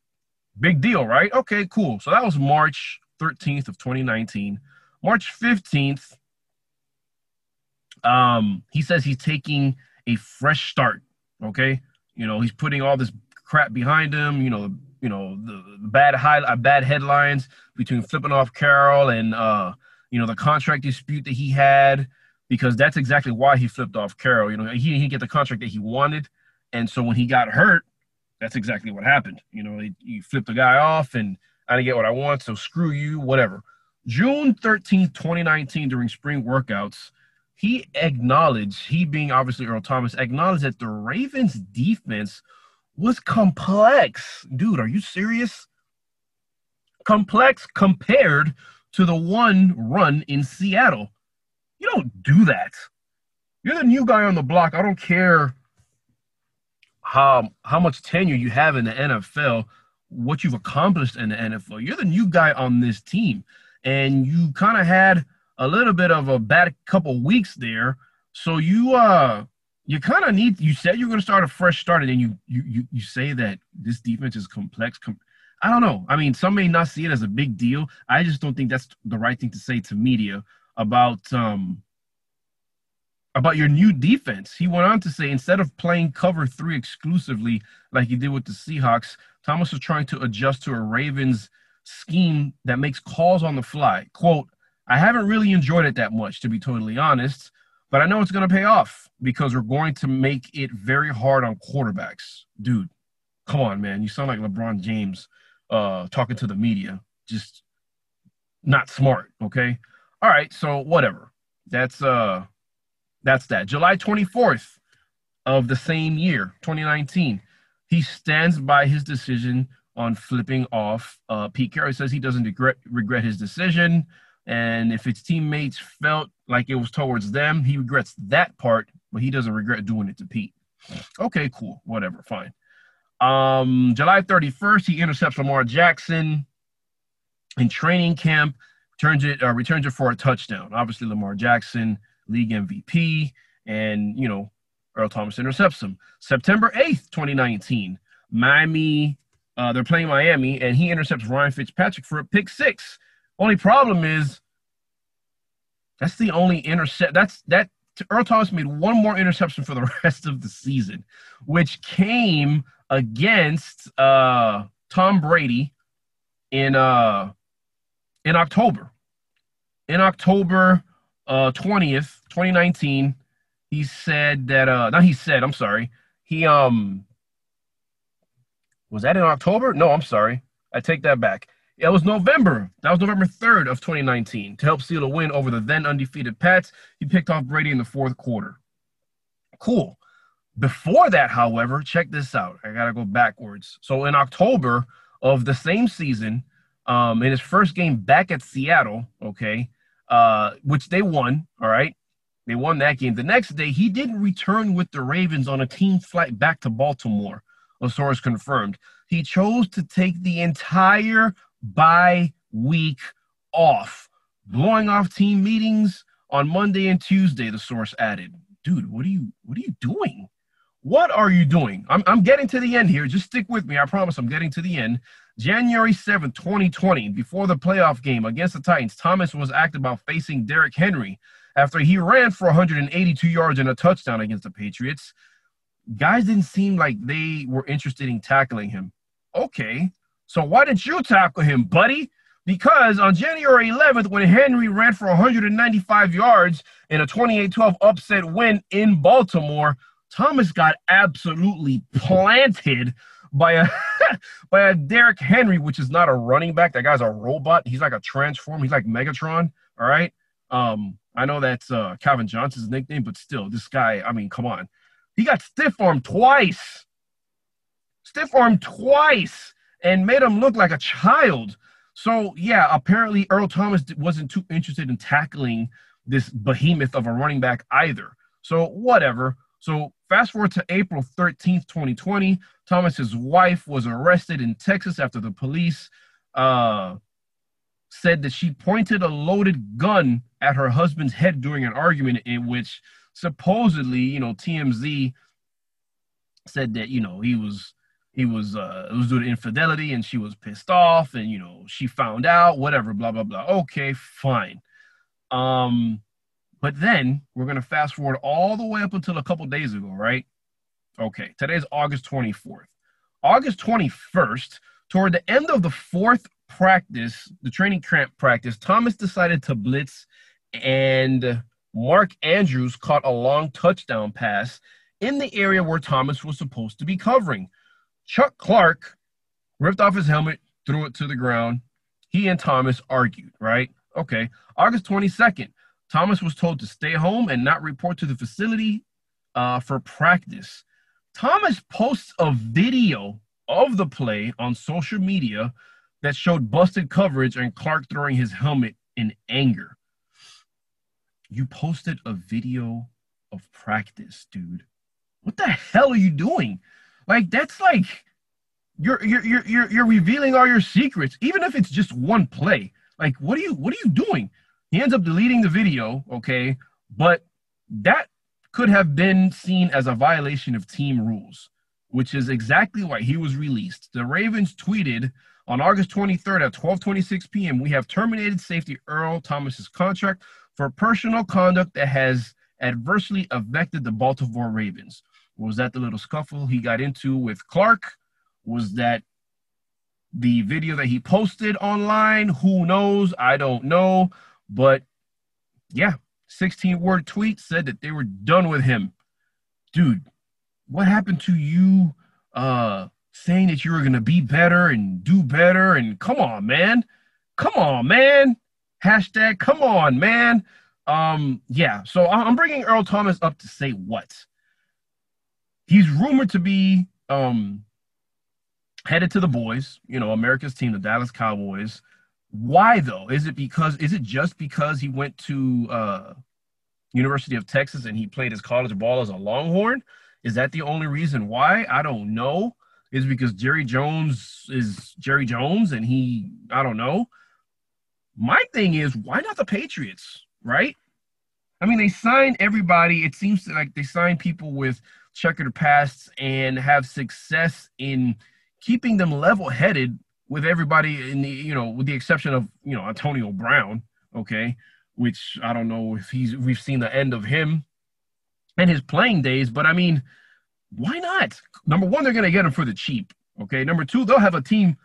[SPEAKER 2] Big deal, right? Okay, cool. So that was March 13th of 2019. March 15th, um, he says he's taking a fresh start. Okay, you know he's putting all this crap behind him. You know, you know the, the bad high, uh, bad headlines between flipping off Carroll and uh, you know the contract dispute that he had because that's exactly why he flipped off Carroll. You know, he didn't get the contract that he wanted, and so when he got hurt, that's exactly what happened. You know, he, flipped the guy off, and I didn't get what I want, so screw you, whatever. June 13th, 2019, during spring workouts, he acknowledged, he being obviously Earl Thomas, acknowledged that the Ravens defense was complex. Dude, are you serious? Complex compared to the one run in Seattle. You don't do that. You're the new guy on the block. I don't care how how much tenure you have in the NFL, what you've accomplished in the NFL. You're the new guy on this team, and you kind of had a little bit of a bad couple weeks there. So you uh you kind of need. You said you're going to start a fresh start, and then you you you you say that this defense is complex. Com- I don't know. I mean, some may not see it as a big deal. I just don't think that's the right thing to say to media about um about your new defense. He went on to say instead of playing cover three exclusively like he did with the Seahawks, Thomas was trying to adjust to a Ravens scheme that makes calls on the fly. Quote, I haven't really enjoyed it that much, to be totally honest, but I know it's going to pay off because we're going to make it very hard on quarterbacks. Dude, come on, man. You sound like LeBron James uh, talking to the media. Just not smart, okay? All right, so whatever. That's uh that's that. July 24th of the same year, 2019, he stands by his decision on flipping off. Uh, Pete Carroll says he doesn't regret regret his decision, and if his teammates felt like it was towards them, he regrets that part, but he doesn't regret doing it to Pete. Okay, cool, whatever, fine. Um, July 31st, he intercepts Lamar Jackson in training camp, turns it, uh, returns it for a touchdown. Obviously, Lamar Jackson league MVP, and you know, Earl Thomas intercepts him. September 8th, 2019, Miami, uh, they're playing Miami, and he intercepts Ryan Fitzpatrick for a pick six. Only problem is that's the only intercept. That's that Earl Thomas made one more interception for the *laughs* rest of the season, which came against uh, Tom Brady in uh, in October. In October, uh, 20th, 2019, he said that uh not he said, I'm sorry. He um was that in October? No, I'm sorry. I take that back. It was November. That was November 3rd of 2019 to help seal a win over the then undefeated Pats. He picked off Brady in the fourth quarter. Cool. Before that, however, check this out. I got to go backwards. So in October of the same season, um, in his first game back at Seattle, okay, uh, which they won. All right. They won that game. The next day, he didn't return with the Ravens on a team flight back to Baltimore, a source confirmed. He chose to take the entire bye week off, blowing off team meetings on Monday and Tuesday, the source added. Dude, what are you what are you doing? What are you doing? I'm, I'm getting to the end here. Just stick with me. I promise I'm getting to the end. January 7th, 2020, before the playoff game against the Titans, Thomas was asked about facing Derrick Henry after he ran for 182 yards and a touchdown against the Patriots. Guys didn't seem like they were interested in tackling him. Okay, so why didn't you tackle him, buddy? Because on January 11th, when Henry ran for 195 yards in a 28 12 upset win in Baltimore, Thomas got absolutely planted by a *laughs* by a Derrick Henry, which is not a running back. That guy's a robot. He's like a transform. He's like Megatron. All right. Um, I know that's uh, Calvin Johnson's nickname, but still, this guy. I mean, come on. He got stiff armed twice. Stiff armed twice, and made him look like a child. So yeah, apparently Earl Thomas wasn't too interested in tackling this behemoth of a running back either. So whatever. So fast forward to April 13th, 2020. Thomas's wife was arrested in Texas after the police uh, said that she pointed a loaded gun at her husband's head during an argument in which supposedly, you know, TMZ said that you know he was he was uh it was due to infidelity and she was pissed off and you know she found out whatever blah blah blah okay fine um but then we're to fast forward all the way up until a couple days ago right Okay, today's August 24th. August 21st, toward the end of the fourth practice, the training camp practice, Thomas decided to blitz, and Mark Andrews caught a long touchdown pass in the area where Thomas was supposed to be covering. Chuck Clark ripped off his helmet, threw it to the ground. He and Thomas argued, right? Okay. August 22nd, Thomas was told to stay home and not report to the facility uh, for practice. Thomas posts a video of the play on social media that showed busted coverage and Clark throwing his helmet in anger. You posted a video of practice, dude. What the hell are you doing? Like that's like you're you're you're you're, revealing all your secrets, even if it's just one play. Like what are you what are you doing? He ends up deleting the video, okay? But that could have been seen as a violation of team rules, which is exactly why he was released. The Ravens tweeted on August 23rd at 12:26 p.m. We have terminated safety Earl Thomas's contract for personal conduct that has adversely affected the Baltimore Ravens. Was that the little scuffle he got into with Clark? Was that the video that he posted online? Who knows? I don't know. But yeah, 16 word tweet said that they were done with him. Dude, what happened to you uh saying that you were gonna be better and do better? And come on, man. Come on, man. Hashtag come on, man. Um, yeah, so I'm bringing Earl Thomas up to say what? He's rumored to be um headed to the boys, you know, America's team, the Dallas Cowboys. Why though? Is it because is it just because he went to uh University of Texas and he played his college ball as a Longhorn? Is that the only reason why? I don't know. Is because Jerry Jones is Jerry Jones and he I don't know. My thing is why not the Patriots? right? I mean, they sign everybody. It seems like they sign people with checkered pasts and have success in keeping them level-headed with everybody in the, you know, with the exception of, you know, Antonio Brown, okay, which I don't know if he's we've seen the end of him and his playing days, but I mean, why not? Number one, they're to get him for the cheap, okay? Number two, they'll have a team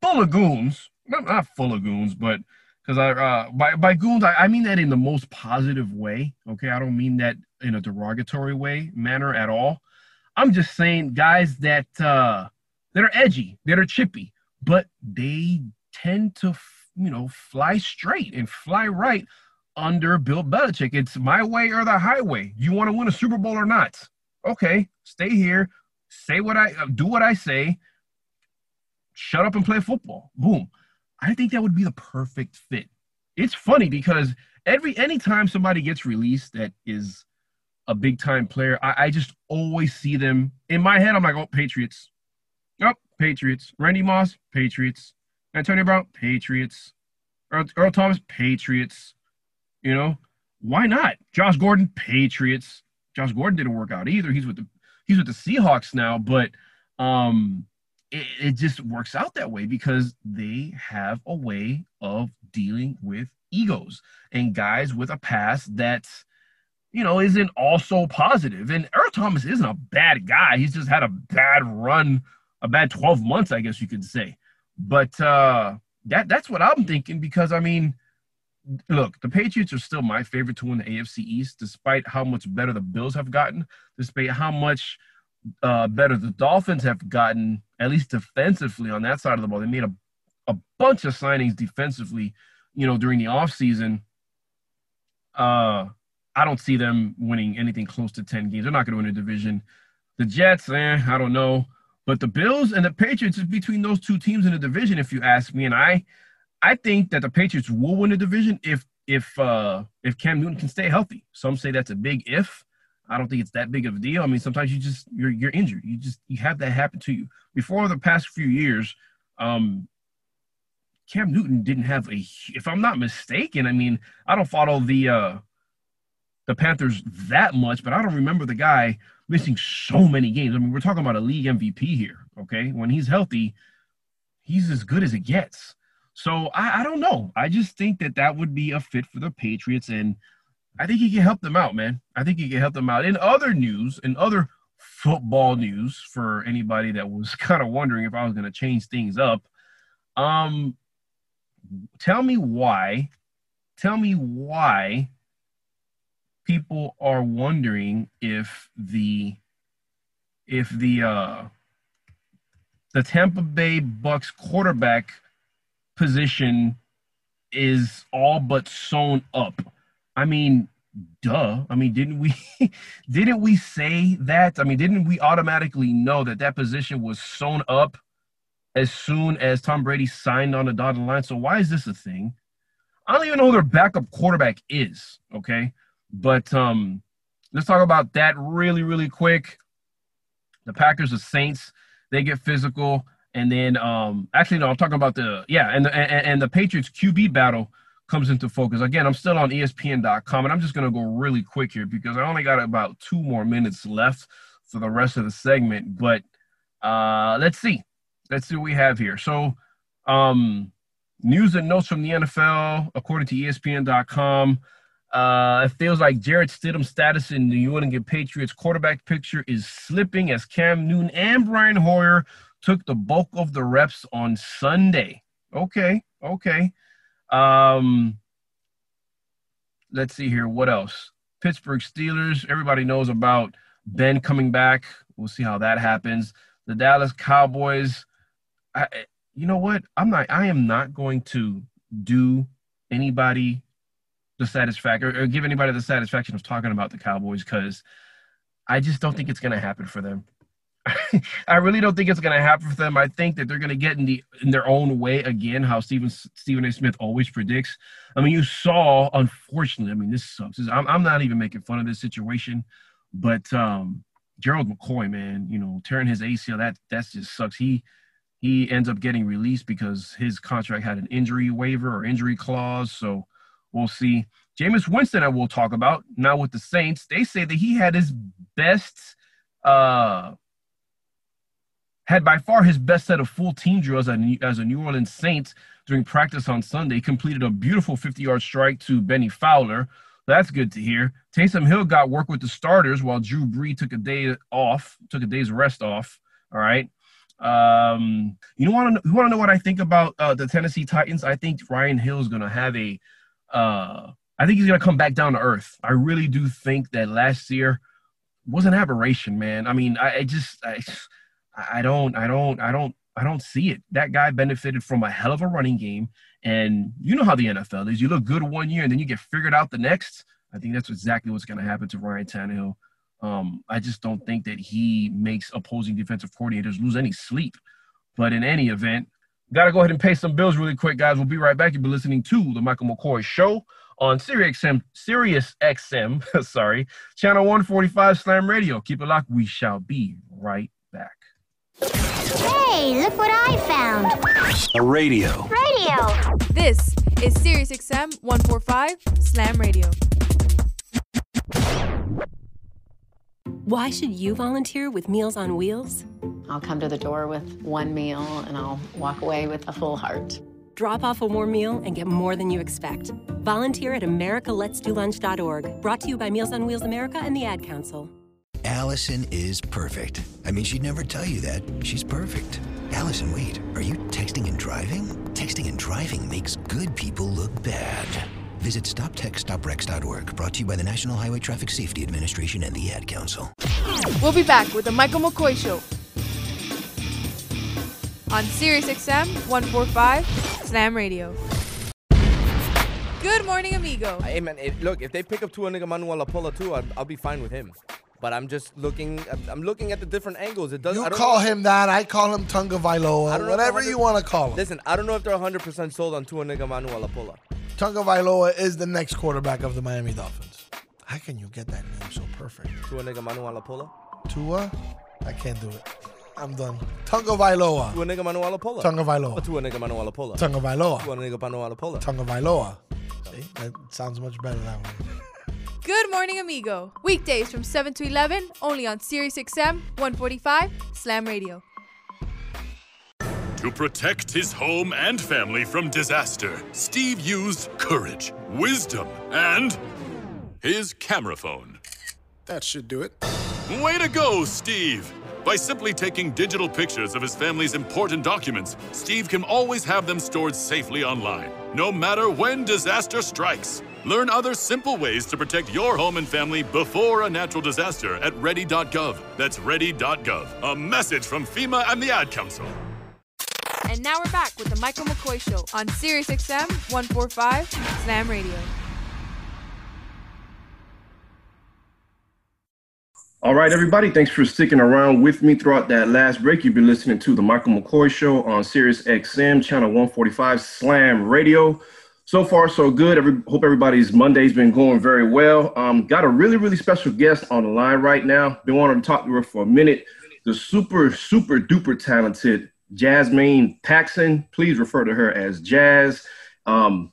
[SPEAKER 2] full of goons, not, not full of goons, but because I uh, by by goons I, I, mean that in the most positive way. Okay, I don't mean that in a derogatory way manner at all. I'm just saying guys that uh, that are edgy, that are chippy, but they tend to you know fly straight and fly right under Bill Belichick. It's my way or the highway. You want to win a Super Bowl or not? Okay, stay here, say what I do what I say. Shut up and play football. Boom. I think that would be the perfect fit. It's funny because every anytime somebody gets released that is a big time player, I, I just always see them in my head. I'm like, oh, Patriots. Oh, Patriots. Randy Moss, Patriots. Antonio Brown, Patriots. Earl, Earl Thomas, Patriots. You know, why not? Josh Gordon, Patriots. Josh Gordon didn't work out either. He's with the he's with the Seahawks now, but um it, it just works out that way because they have a way of dealing with egos and guys with a past that's you know isn't also positive. and earl thomas isn't a bad guy he's just had a bad run a bad 12 months i guess you could say but uh that that's what i'm thinking because i mean look the patriots are still my favorite to win the afc east despite how much better the bills have gotten despite how much uh, better the Dolphins have gotten, at least defensively on that side of the ball. They made a, a bunch of signings defensively, you know, during the offseason. Uh, I don't see them winning anything close to 10 games. They're not going to win a division. The Jets, eh, I don't know. But the Bills and the Patriots is between those two teams in the division, if you ask me. And I I think that the Patriots will win the division if if uh if Cam Newton can stay healthy. Some say that's a big if. I don't think it's that big of a deal. I mean, sometimes you just you're you're injured. You just you have that happen to you. Before the past few years, um, Cam Newton didn't have a. If I'm not mistaken, I mean, I don't follow the uh, the Panthers that much, but I don't remember the guy missing so many games. I mean, we're talking about a league MVP here. Okay, when he's healthy, he's as good as it gets. So I, I don't know. I just think that that would be a fit for the Patriots and I think he can help them out, man. I think he can help them out. In other news, in other football news, for anybody that was *laughs* kind of wondering if I was going to change things up, um, tell me why. Tell me why people are wondering if the if the uh the Tampa Bay Bucks quarterback position is all but sewn up I mean, duh. I mean, didn't we *laughs* didn't we say that? I mean, didn't we automatically know that that position was sewn up as soon as Tom Brady signed on the dotted line? So why is this a thing? I don't even know who their backup quarterback is. Okay, but um, let's talk about that really, really quick. The Packers, the Saints, they get physical, and then um, actually no, I'm talking about the yeah, and the and, and the Patriots QB battle comes into focus. Again, I'm still on ESPN.com, and I'm just going to go really quick here because I only got about two more minutes left for the rest of the segment. But uh, let's see. Let's see what we have here. So, um, news and notes from the NFL, according to ESPN.com. Uh, it feels like Jarrett Stidham's status in the New England Patriots quarterback picture is slipping as Cam Newton and Brian Hoyer took the bulk of the reps on Sunday. Okay, okay. Um, let's see here. What else? Pittsburgh Steelers. Everybody knows about Ben coming back. We'll see how that happens. The Dallas Cowboys. I, you know what? I'm not. I am not going to do anybody the satisfaction or, give anybody the satisfaction of talking about the Cowboys because I just don't think it's going to happen for them. *laughs* I really don't think it's going to happen for them. I think that they're going to get in the in their own way again, how Stephen Stephen A. Smith always predicts. I mean, you saw, unfortunately. I mean, this sucks. I'm I'm not even making fun of this situation, but um, Gerald McCoy, man, you know, tearing his ACL, that that just sucks. He he ends up getting released because his contract had an injury waiver or injury clause. So we'll see. Jameis Winston, I will talk about now with the Saints. They say that he had his best. Uh, had by far his best set of full team drills as a, New Orleans Saints during practice on Sunday. Completed a beautiful 50 yard strike to Bennie Fowler. That's good to hear. Taysom Hill got work with the starters while Drew Brees took a day off, took a day's rest off. All right. Um, you want to you want to know what I think about uh, the Tennessee Titans? I think Ryan Hill is going to have a. Uh, I think he's to come back down to earth. I really do think that last year was an aberration, man. I mean, I, I just. I, I don't, I don't, I don't, I don't see it. That guy benefited from a hell of a running game, and you know how the NFL is. You look good one year, and then you get figured out the next. I think that's exactly what's going to happen to Ryan Tannehill. Um, I just don't think that he makes opposing defensive coordinators lose any sleep. But in any event, got to go ahead and pay some bills really quick, guys. We'll be right back. You've been listening to the Michael McCoy Show on Sirius XM, Sirius XM, *laughs* sorry, channel 145 Slam Radio. Keep it locked. We shall be right back.
[SPEAKER 8] Hey, look what I found.
[SPEAKER 5] A radio.
[SPEAKER 8] Radio.
[SPEAKER 1] This is SiriusXM 145 Slam Radio.
[SPEAKER 3] Why should you volunteer with Meals on Wheels?
[SPEAKER 4] I'll come to the door with one meal and I'll walk away with a full heart.
[SPEAKER 3] Drop off a warm meal and get more than you expect. Volunteer at americaletsdolunch.org. Brought to you by Meals on Wheels America and the Ad Council.
[SPEAKER 5] Allison is perfect. I mean, she'd never tell you that. She's perfect. Allison, wait, are you texting and driving? Texting and driving makes good people look bad. Visit stoptextsstopwrecks.org, brought to you by the National Highway Traffic Safety Administration and the Ad Council.
[SPEAKER 1] We'll be back with the Michael McCoy Show on Sirius XM 145 Slam Radio. Good morning, amigo.
[SPEAKER 15] Hey man, it, look, if they pick up Tua Nigga Manuel Apola too, I'll, I'll be fine with him. But I'm just looking. I'm, looking at the different angles. It doesn't.
[SPEAKER 6] You call
[SPEAKER 15] know-
[SPEAKER 6] him that. I call him Tunga Vailoa.
[SPEAKER 15] don't know if
[SPEAKER 6] Whatever you want to call him.
[SPEAKER 15] Listen, I don't know if they're 100 percent sold on Tua Nigga Manuel Apola.
[SPEAKER 6] Tunga Vailoa is the next quarterback of the Miami Dolphins. How can you get that name so perfect?
[SPEAKER 15] Tua Nigga Manuel Apola.
[SPEAKER 6] Tua? I can't do it. I'm done. Tunga Vailoa.
[SPEAKER 15] Tua Nigga Manuel Apola.
[SPEAKER 6] Tunga Vailoa.
[SPEAKER 15] Tua Nigga Manuel Apola.
[SPEAKER 6] Tunga Vailoa.
[SPEAKER 15] Tua Nigga Manuel Apola.
[SPEAKER 6] Tunga Vailoa. See? That sounds much better that way.
[SPEAKER 1] Good morning, amigo. Weekdays from 7 to 11, only on Sirius XM 145 Slam Radio.
[SPEAKER 7] To protect his home and family from disaster, Steve used courage, wisdom, and his camera phone.
[SPEAKER 13] That should do it.
[SPEAKER 7] Way to go, Steve! By simply taking digital pictures of his family's important documents, Steve can always have them stored safely online, no matter when disaster strikes. Learn other simple ways to protect your home and family before a natural disaster at ready.gov. That's ready.gov. A message from FEMA and the Ad Council.
[SPEAKER 1] And now we're back with the Michael McCoy Show on Sirius XM 145 Slam Radio.
[SPEAKER 2] All right, everybody. Thanks for sticking around with me throughout that last break. You've been listening to the Michael McCoy Show on Sirius XM, channel 145 Slam Radio. So far, so good. Every, hope everybody's Monday's been going very well. Um, got a really, really special guest on the line right now. Been wanting to talk to her for a minute. The super, super duper talented Jasmine Paxson. Please refer to her as Jazz. Um,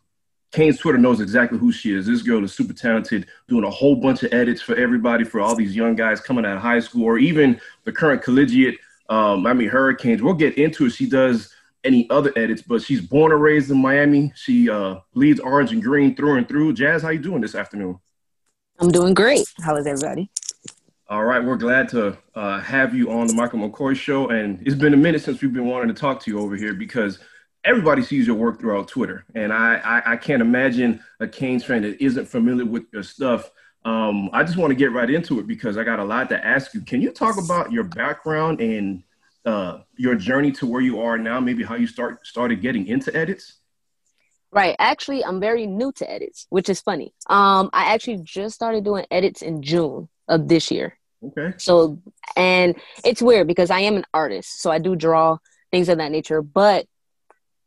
[SPEAKER 2] Canes Twitter knows exactly who she is. This girl is super talented, doing a whole bunch of edits for everybody, for all these young guys coming out of high school, or even the current collegiate. Um, I mean, Hurricanes. We'll get into it. She does any other edits, but she's born and raised in Miami. She uh, leads orange and green through and through. Jazz, how you doing this afternoon?
[SPEAKER 20] I'm doing great. How is everybody?
[SPEAKER 2] All right, we're glad to uh, have you on the Michael McCoy Show, and it's been a minute since we've been wanting to talk to you over here because everybody sees your work throughout Twitter, and I, I, I can't imagine a Canes fan that isn't familiar with your stuff. Um, I just want to get right into it because I got a lot to ask you. Can you talk about your background and uh, your journey to where you are now? Maybe how you start started getting into edits.
[SPEAKER 20] Right. Actually, I'm very new to edits, which is funny. Um, I actually just started doing edits in June of this year.
[SPEAKER 2] Okay.
[SPEAKER 20] So, and it's weird because I am an artist, so I do draw things of that nature, but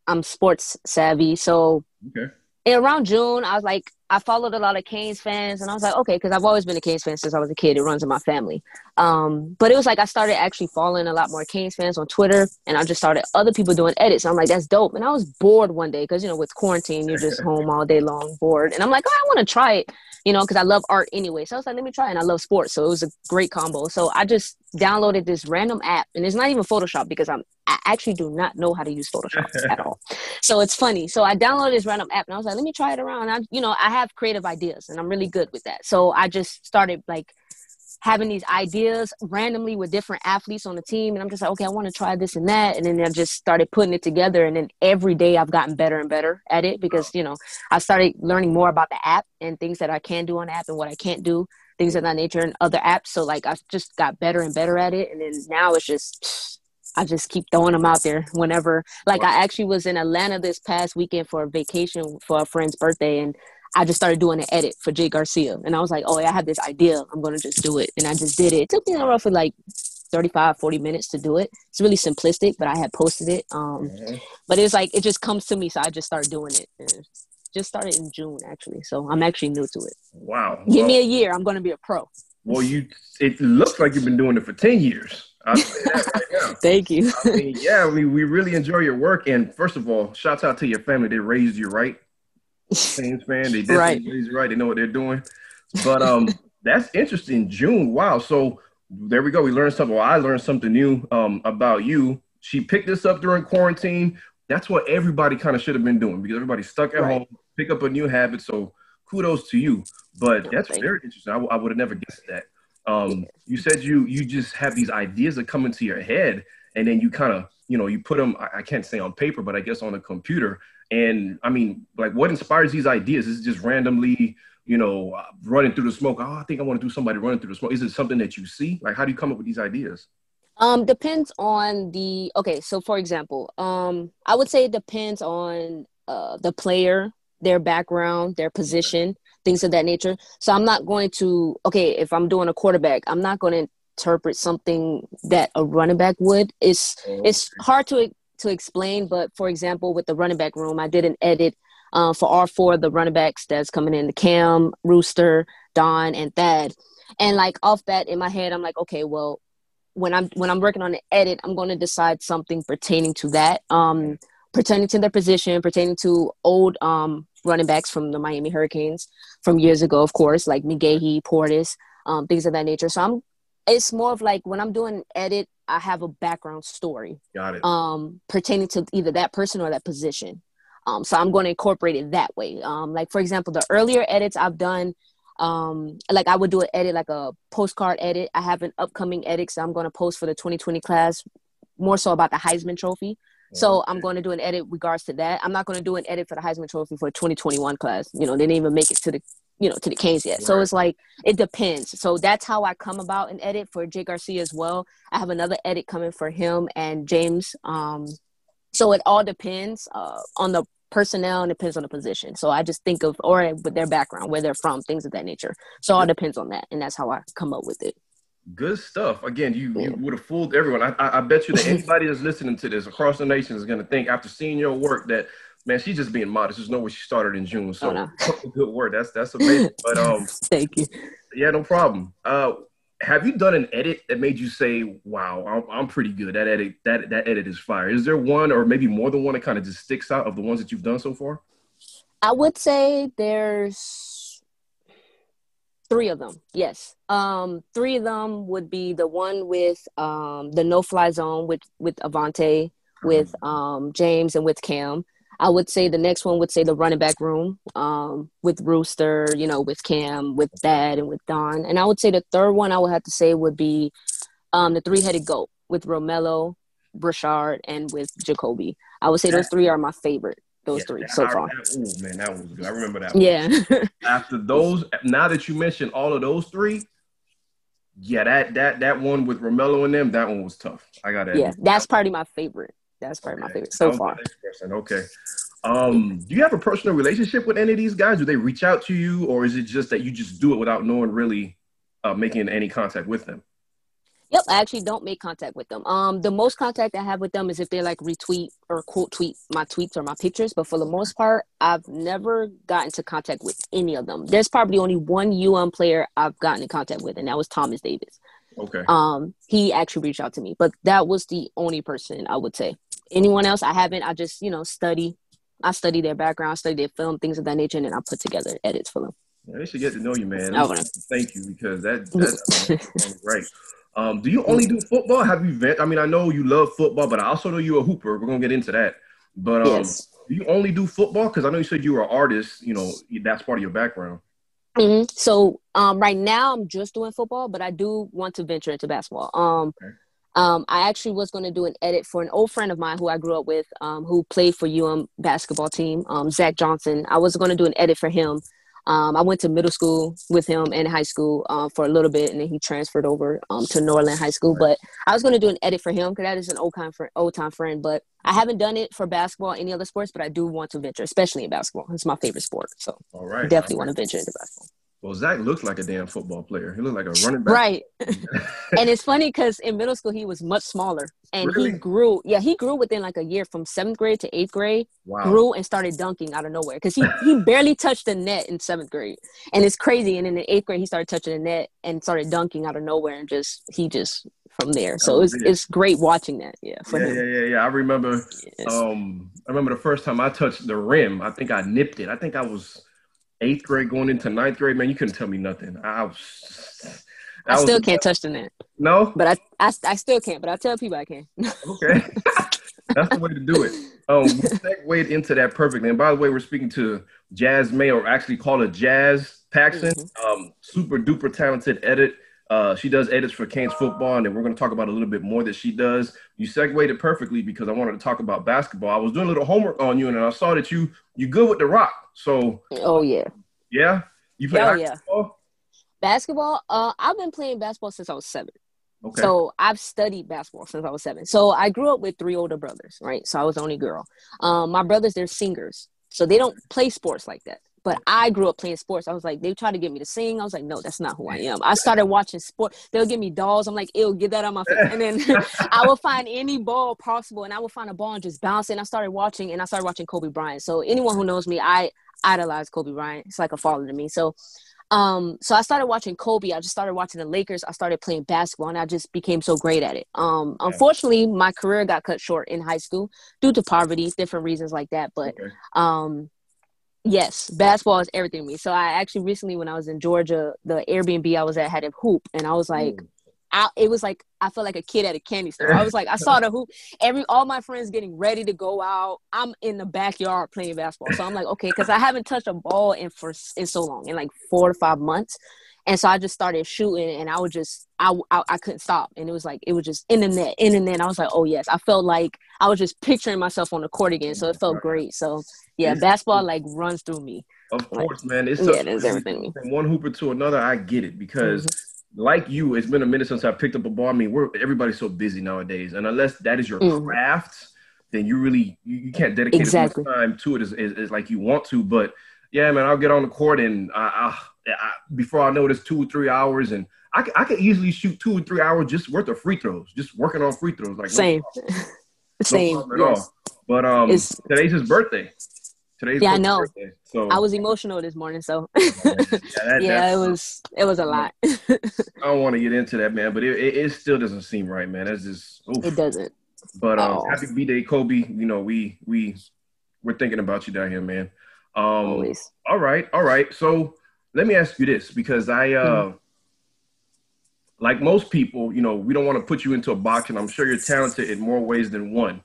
[SPEAKER 20] I'm sports savvy. So,
[SPEAKER 2] okay.
[SPEAKER 20] Around June, I was like, I followed a lot of Canes fans, and I was like, okay, because I've always been a Canes fan since I was a kid. It runs in my family. Um, but it was like I started actually following a lot more Canes fans on Twitter, and I just started other people doing edits. And I'm like, that's dope. And I was bored one day because you know with quarantine, you're just home all day long, bored. And I'm like, oh, I want to try it, you know, because I love art anyway. So I was like, let me try, it. and I love sports, so it was a great combo. So I just downloaded this random app, and it's not even Photoshop because I'm I actually do not know how to use Photoshop *laughs* at all. So it's funny. So I downloaded this random app, and I was like, let me try it around. I, you know, I have creative ideas and I'm really good with that. So I just started like having these ideas randomly with different athletes on the team. And I'm just like, okay, I want to try this and that. And then I just started putting it together. And then every day I've gotten better and better at it because, you know, I started learning more about the app and things that I can do on the app and what I can't do, things of that nature and other apps. So like I just got better and better at it. And then now it's just, I just keep throwing them out there whenever. Like I actually was in Atlanta this past weekend for a vacation for a friend's birthday, and I just started doing an edit for Jake Garcia. And I was like, oh, yeah, I have this idea. I'm going to just do it. And I just did it. It took me roughly like 35, 40 minutes to do it. It's really simplistic, but I had posted it. Um, mm-hmm. But it's like, it just comes to me. So I just started doing it. And just started in June, actually. So I'm actually new to it.
[SPEAKER 2] Wow.
[SPEAKER 20] Give well, me a year. I'm going to be a pro.
[SPEAKER 2] Well, you, it looks like you've been doing it for 10 years. Right *laughs*
[SPEAKER 20] Thank you.
[SPEAKER 2] I mean, yeah, we, we really enjoy your work. And first of all, shouts out to your family. They raised you right. Saints fan. They did right. right. They know what they're doing. But um, *laughs* that's interesting. June. Wow. So there we go. We learned something. Well, I learned something new um, about you. She picked this up during quarantine. That's what everybody kind of should have been doing because everybody's stuck at right. home. Pick up a new habit. So kudos to you. But that's very interesting. I, w- I would have never guessed that. Um, yeah. You said you you just have these ideas that come into your head, and then you kind of you know you put them. I, I can't say on paper, but I guess on a computer, and I mean, like, what inspires these ideas? Is it just randomly, you know, uh, running through the smoke? Oh, I think I want to do somebody running through the smoke. Is it something that you see? Like, how do you come up with these ideas?
[SPEAKER 20] Um, depends on the okay. So, for example, um, I would say it depends on uh the player, their background, their position, things of that nature. So, I'm not going to okay if I'm doing a quarterback, I'm not going to interpret something that a running back would. It's oh, it's hard to to explain, but for example, with the running back room, I did an edit uh, for all four of the running backs that's coming in: the Cam, Rooster, Don, and Thad. And like off bat in my head, I'm like, okay, well, when I'm when I'm working on the edit, I'm going to decide something pertaining to that, um, pertaining to their position, pertaining to old um, running backs from the Miami Hurricanes from years ago, of course, like McGahee, Portis, um, things of that nature. So I'm it's more of like when I'm doing edit, I have a background story.
[SPEAKER 2] Got it.
[SPEAKER 20] Um, pertaining to either that person or that position. Um, so I'm going to incorporate it that way. Um, like for example, the earlier edits I've done, um, like I would do an edit, like a postcard edit. I have an upcoming edit that I'm going to post for the 2020 class, more so about the Heisman Trophy. So I'm going to do an edit regards to that. I'm not going to do an edit for the Heisman Trophy for 2021 class. You know, they didn't even make it to the you know to the Canes yet. Right. So it's like it depends. So that's how I come about an edit for Jake Garcia as well. I have another edit coming for him and James. Um, so it all depends uh, on the personnel and depends on the position. So I just think of or with their background, where they're from, things of that nature. So it all depends on that, and that's how I come up with it.
[SPEAKER 2] Good stuff. Again, you, you would have fooled everyone. I, I, I bet you that *laughs* anybody that's listening to this across the nation is going to think after seeing your work that man, she's just being modest. There's no way she started in June. So oh, no. *laughs* good word. That's that's *laughs* amazing. But um
[SPEAKER 20] thank you.
[SPEAKER 2] Yeah, no problem. Uh have you done an edit that made you say, "Wow, I'm, I'm pretty good." That edit, that that edit is fire. Is there one, or maybe more than one, that kind of just sticks out of the ones that you've done so far?
[SPEAKER 20] I would say there's three of them. Yes. Um, three of them would be the one with um the no fly zone with with Avante, with um James and with Cam. I would say the next one would say the running back room um, with Rooster, you know, with Cam, with Dad, and with Don. And I would say the third one I would have to say would be um, the three headed goat with Romello, Brashard, and with Jacoby. I would say those three are my favorite. Those
[SPEAKER 2] Yeah,
[SPEAKER 20] three
[SPEAKER 2] that-
[SPEAKER 20] so
[SPEAKER 2] I-
[SPEAKER 20] far.
[SPEAKER 2] that- ooh, man, that was good. I remember that. one.
[SPEAKER 20] Yeah. *laughs*
[SPEAKER 2] After those, now that you mentioned all of those three, yeah, that that that one with Romello and them, that one was tough. I got that.
[SPEAKER 20] yeah, that's probably my favorite. That's probably my favorite so far.
[SPEAKER 2] Okay. Um, do you have a personal relationship with any of these guys? Do they reach out to you, or is it just that you just do it without knowing really uh, making any contact with them?
[SPEAKER 20] Yep, I actually don't make contact with them. Um, the most contact I have with them is if they like retweet or quote tweet my tweets or my pictures. But for the most part, I've never gotten to contact with any of them. There's probably only one UM player I've gotten in contact with, and that was Thomas Davis.
[SPEAKER 2] Okay.
[SPEAKER 20] Um, he actually reached out to me, but that was the only person I would say. Anyone else, I haven't. I just you know study. I study their background, study their film, things of that nature, and then I put together edits for them.
[SPEAKER 2] Yeah, they should get to know you, man. Thank you because that *laughs* that's great. Um, do you only do football? Have you vent? I mean, I know you love football, but I also know you're a hooper. We're gonna get into that. But um,
[SPEAKER 20] Yes.
[SPEAKER 2] do you only do football? Because I know you said you were an artist. You know, that's part of your background.
[SPEAKER 20] hmm So um, right now I'm just doing football, but I do want to venture into basketball. Um, um, I actually was going to do an edit for an old friend of mine who I grew up with, um, who played for UM basketball team, um, Zach Johnson. I was going to do an edit for him. Um, I went to middle school with him and high school uh, for a little bit, and then he transferred over um, to Norland High School. But I was going to do an edit for him because that is an old time friend, old time friend. But I haven't done it for basketball, or any other sports, but I do want to venture, especially in basketball. It's my favorite sport, so
[SPEAKER 2] All right.
[SPEAKER 20] definitely want to venture into basketball.
[SPEAKER 2] Well, Zach looks like a damn football player. He looked like a running back.
[SPEAKER 20] Right. *laughs* and it's funny because in middle school he was much smaller and
[SPEAKER 2] Really?
[SPEAKER 20] he grew yeah he grew within like a year from seventh grade to eighth grade
[SPEAKER 2] Wow.
[SPEAKER 20] grew and started dunking out of nowhere because he, he barely touched the net in seventh grade and it's crazy and in the eighth grade he started touching the net and started dunking out of nowhere and just he just from there so
[SPEAKER 2] Oh,
[SPEAKER 20] it's, it's great watching that yeah
[SPEAKER 2] Yeah,
[SPEAKER 20] him
[SPEAKER 2] yeah, yeah, yeah. I remember. Um, I remember the first time I touched the rim. I think I nipped it. I think I was eighth grade going into ninth grade. Man, you couldn't tell me nothing. I was.
[SPEAKER 20] I
[SPEAKER 2] was-
[SPEAKER 20] still can't touch the net
[SPEAKER 2] No,
[SPEAKER 20] but I, I I still can't but I tell people I can
[SPEAKER 2] Okay. *laughs* That's the way to do it. Um, we segued into that perfectly. And by the way, we're speaking to Jazz May, or actually call her Jazz Paxson. Um, super duper talented edit. Uh, she does edits for Canes football, and then we're going to talk about a little bit more that she does. You segued it perfectly because I wanted to talk about basketball. I was doing a little homework on you, and I saw that you you good with the rock. So
[SPEAKER 20] oh yeah
[SPEAKER 2] yeah, you play
[SPEAKER 20] Oh,
[SPEAKER 2] hockey
[SPEAKER 20] yeah. Basketball, uh, I've been playing basketball since I was seven.
[SPEAKER 2] Okay.
[SPEAKER 20] So I've studied basketball since I was seven. So I grew up with three older brothers, right? So I was the only girl. Um, my brothers, they're singers, so they don't play sports like that. But I grew up playing sports. I was like, they tried to get me to sing. I was like, no, that's not who I am. I started watching sport. They'll give me dolls. I'm like, ew, get that on my face. And then *laughs* I would find any ball possible, and I would find a ball and just bounce it. And I started watching, and I started watching Kobe Bryant. So anyone who knows me, I idolize Kobe Bryant. It's like a father to me. So um so i started watching kobe i just started watching the lakers i started playing basketball and i just became so great at it um unfortunately my career got cut short in high school due to poverty different reasons like that but um yes basketball is everything to me so i actually recently when i was in georgia the airbnb i was at had a hoop and i was like hmm. I, it was like I felt like a kid at a candy store. I was like, I *laughs* saw the hoop. Every all my friends getting ready to go out. I'm in the backyard playing basketball. So I'm like, okay, because I haven't touched a ball in for in so long, in like four to five months. And so I just started shooting, and I would just I, I I couldn't stop, and it was like it was just in the net, in the net. I was like, oh yes, I felt like I was just picturing myself on the court again. So it felt great. So yeah,
[SPEAKER 2] It's-
[SPEAKER 20] basketball like runs through me.
[SPEAKER 2] Of course, man. It's
[SPEAKER 20] yeah, it is everything.
[SPEAKER 2] From one hooper to another, I get it because,
[SPEAKER 20] Mm-hmm.
[SPEAKER 2] like you, it's been a minute since I picked up a ball. I mean, we're everybody's so busy nowadays, and unless that is your
[SPEAKER 20] Mhm.
[SPEAKER 2] craft, then you really you, you can't dedicate
[SPEAKER 20] Exactly.
[SPEAKER 2] as much time to it as, as, as like you want to. But yeah, man, I'll get on the court and I, I, I before I know it, it's two or three hours, and I could, I could easily shoot two or three hours just worth of free throws, just working on free throws. Like no
[SPEAKER 20] Same. *laughs*
[SPEAKER 2] No
[SPEAKER 20] same.
[SPEAKER 2] at
[SPEAKER 20] yes.
[SPEAKER 2] all. But um,
[SPEAKER 20] It's-
[SPEAKER 2] today's his birthday. Today's
[SPEAKER 20] Yeah, I know.
[SPEAKER 2] birthday, so
[SPEAKER 20] I was emotional this morning, so *laughs*
[SPEAKER 2] that- *laughs*
[SPEAKER 20] yeah, it was it was a lot.
[SPEAKER 2] I don't want to get into that, man, but it, it, it still doesn't seem right, man. That's just oof.
[SPEAKER 20] It doesn't.
[SPEAKER 2] But um,
[SPEAKER 20] Oh.
[SPEAKER 2] happy B Day, Kobe. You know, we we we're thinking about you down here, man. Um,
[SPEAKER 20] Always.
[SPEAKER 2] All right, all right. So let me ask you this because I, uh,
[SPEAKER 20] Mm-hmm.
[SPEAKER 2] like most people, you know, we don't want to put you into a box, and I'm sure you're talented in more ways than one.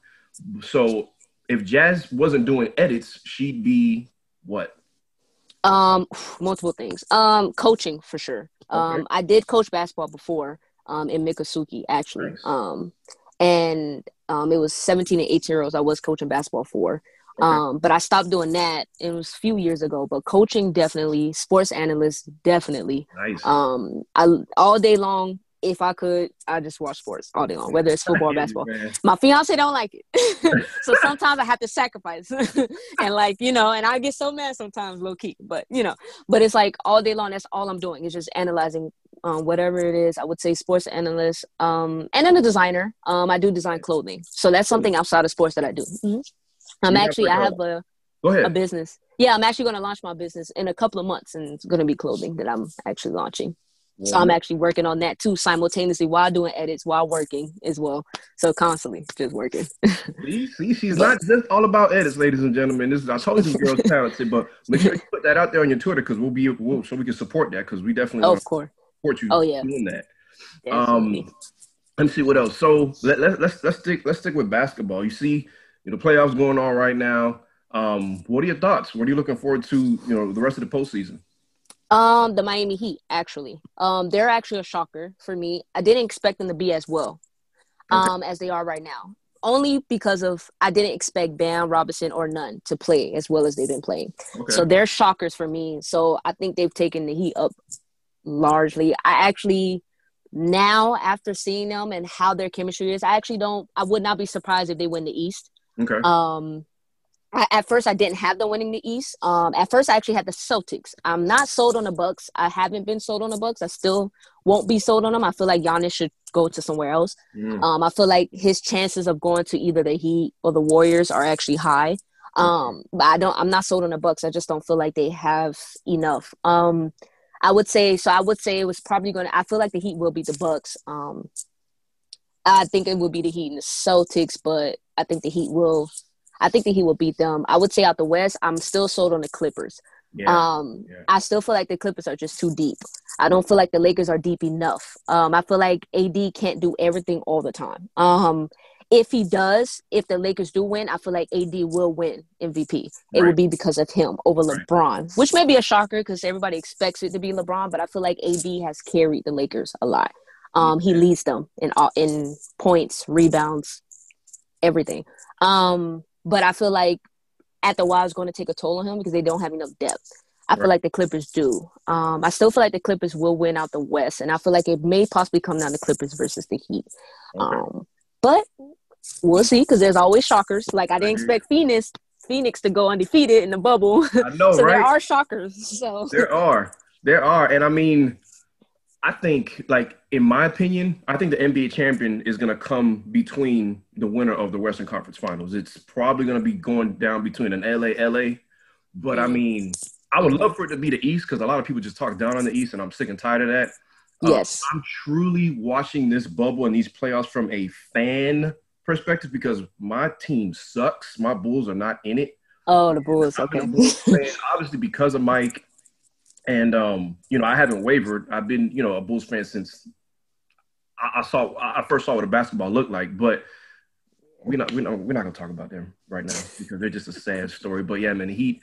[SPEAKER 2] So if Jazz wasn't doing edits, she'd be what?
[SPEAKER 20] Um, multiple things. Um, coaching for sure. Um, I did coach basketball before. Um, in Miccosukee actually.
[SPEAKER 2] Nice.
[SPEAKER 20] Um, and um, it was 17 and 18 year olds I was coaching basketball for. Um, but I stopped doing that. It was a few years ago. But coaching definitely, sports analyst definitely.
[SPEAKER 2] Nice.
[SPEAKER 20] Um, I all day long. If I could, I just watch sports all day long, whether it's *laughs* football or basketball. My fiance don't like it, *laughs* *laughs* so sometimes I have to sacrifice, and like you know, and I get so mad sometimes, low key. But you know, but it's like all day long. That's all I'm doing is just analyzing um, whatever it is. I would say sports analyst, um, and then a designer. Um, I do design clothing, so that's something outside of sports that I do. Mhm. I'm
[SPEAKER 2] You have
[SPEAKER 20] actually
[SPEAKER 2] like
[SPEAKER 20] I
[SPEAKER 2] a-
[SPEAKER 20] have a
[SPEAKER 2] Go ahead.
[SPEAKER 20] a business. Yeah, I'm actually going to launch my business in a couple of months, and it's going to be clothing that I'm actually launching. So I'm actually working on that too, simultaneously while doing edits, while working as well. So constantly just working. *laughs*
[SPEAKER 2] See, see, she's not just all about edits, ladies and gentlemen. This is I told you this girl's *laughs* talented, but make sure you put that out there on your Twitter because we'll be we'll, so we can support that because we definitely
[SPEAKER 20] Oh, of course.
[SPEAKER 2] support you
[SPEAKER 20] Oh, yeah.
[SPEAKER 2] doing that.
[SPEAKER 20] Definitely.
[SPEAKER 2] Um, let me see what else. So let, let, let's let's stick let's stick with basketball. You see, you know, playoffs going on right now. Um, what are your thoughts? What are you looking forward to? You know, the rest of the postseason.
[SPEAKER 20] Um, the Miami Heat actually. Um, they're actually a shocker for me. I didn't expect them to be as well, um, as they are right now. Only because of I didn't expect Bam Robinson or Nunn to play as well as they've been playing.
[SPEAKER 2] Okay.
[SPEAKER 20] So they're shockers for me. So I think they've taken the Heat up largely. I actually now after seeing them and how their chemistry is, I actually don't. I would not be surprised if they win the East.
[SPEAKER 2] Okay.
[SPEAKER 20] Um, I, at first, I didn't have them winning the East. Um, at first, I actually had the Celtics. I'm not sold on the Bucks. I haven't been sold on the Bucks. I still won't be sold on them. I feel like Giannis should go to somewhere else.
[SPEAKER 2] Mm.
[SPEAKER 20] Um, I feel like his chances of going to either the Heat or the Warriors are actually high. Um, but I don't. I'm not sold on the Bucks. I just don't feel like they have enough. Um, I would say so. I would say it was probably going to. I feel like the Heat will beat the Bucks. Um, I think it would be the Heat and the Celtics, but I think the Heat will. I think the Heat will beat them. I would say out the West, I'm still sold on the Clippers.
[SPEAKER 2] Yeah.
[SPEAKER 20] Um, I still feel like the Clippers are just too deep. I don't feel like the Lakers are deep enough. Um, I feel like AD can't do everything all the time. Um, if he does, if the Lakers do win, I feel like AD will win MVP. It
[SPEAKER 2] Right.
[SPEAKER 20] will be because of him over LeBron, which may be a shocker because everybody expects it to be LeBron. But I feel like AD has carried the Lakers a lot. Um, he leads them in all, in points, rebounds, everything. Um, but I feel like at the while it's going to take a toll on him because they don't have enough depth. I feel like the Clippers do. Um, I still feel like the Clippers will win out the West, and I feel like it may possibly come down to Clippers versus the Heat. Um, but we'll see because there's always shockers. Like I didn't expect Phoenix Phoenix to go undefeated in the bubble.
[SPEAKER 2] I know, *laughs*
[SPEAKER 20] so there are shockers. So
[SPEAKER 2] There are. There are. And I mean, I think, like, in my opinion, I think the NBA champion is going to come between the winner of the Western Conference Finals. It's probably going to be going down between an LA, LA. But I mean, I would love for it to be the East because a lot of people just talk down on the East, and I'm sick and tired of that. Uh,
[SPEAKER 20] Yes.
[SPEAKER 2] I'm truly watching this bubble and these playoffs from a fan perspective because my team sucks. My Bulls are not in it.
[SPEAKER 20] oh, the Bulls. Okay.
[SPEAKER 2] Bulls obviously because of Mike, and um, you know I haven't wavered. I've been you know a Bulls fan since I, I saw I first saw what a basketball looked like. But we're not we're not, we're not gonna talk about them right now because they're just a sad story. But yeah, man, the Heat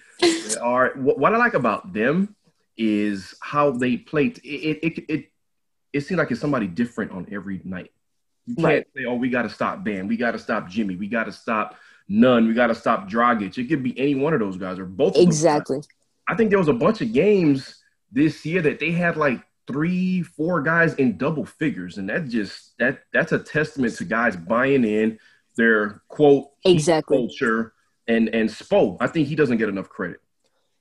[SPEAKER 2] are. What, what I like about them is how they play. It it it. it it seems like it's somebody different on every night. You can't
[SPEAKER 20] Right.
[SPEAKER 2] say, "Oh, we got to stop Bam, we got to stop Jimmy, we got to stop Nunn. we got to stop Dragic." It could be any one of those guys or both. of.
[SPEAKER 20] Exactly.
[SPEAKER 2] I think there was a bunch of games this year that they had like three, four guys in double figures, and that just that that's a testament to guys buying in their quote
[SPEAKER 20] Exactly.
[SPEAKER 2] culture and and Spo. I think he doesn't get enough credit.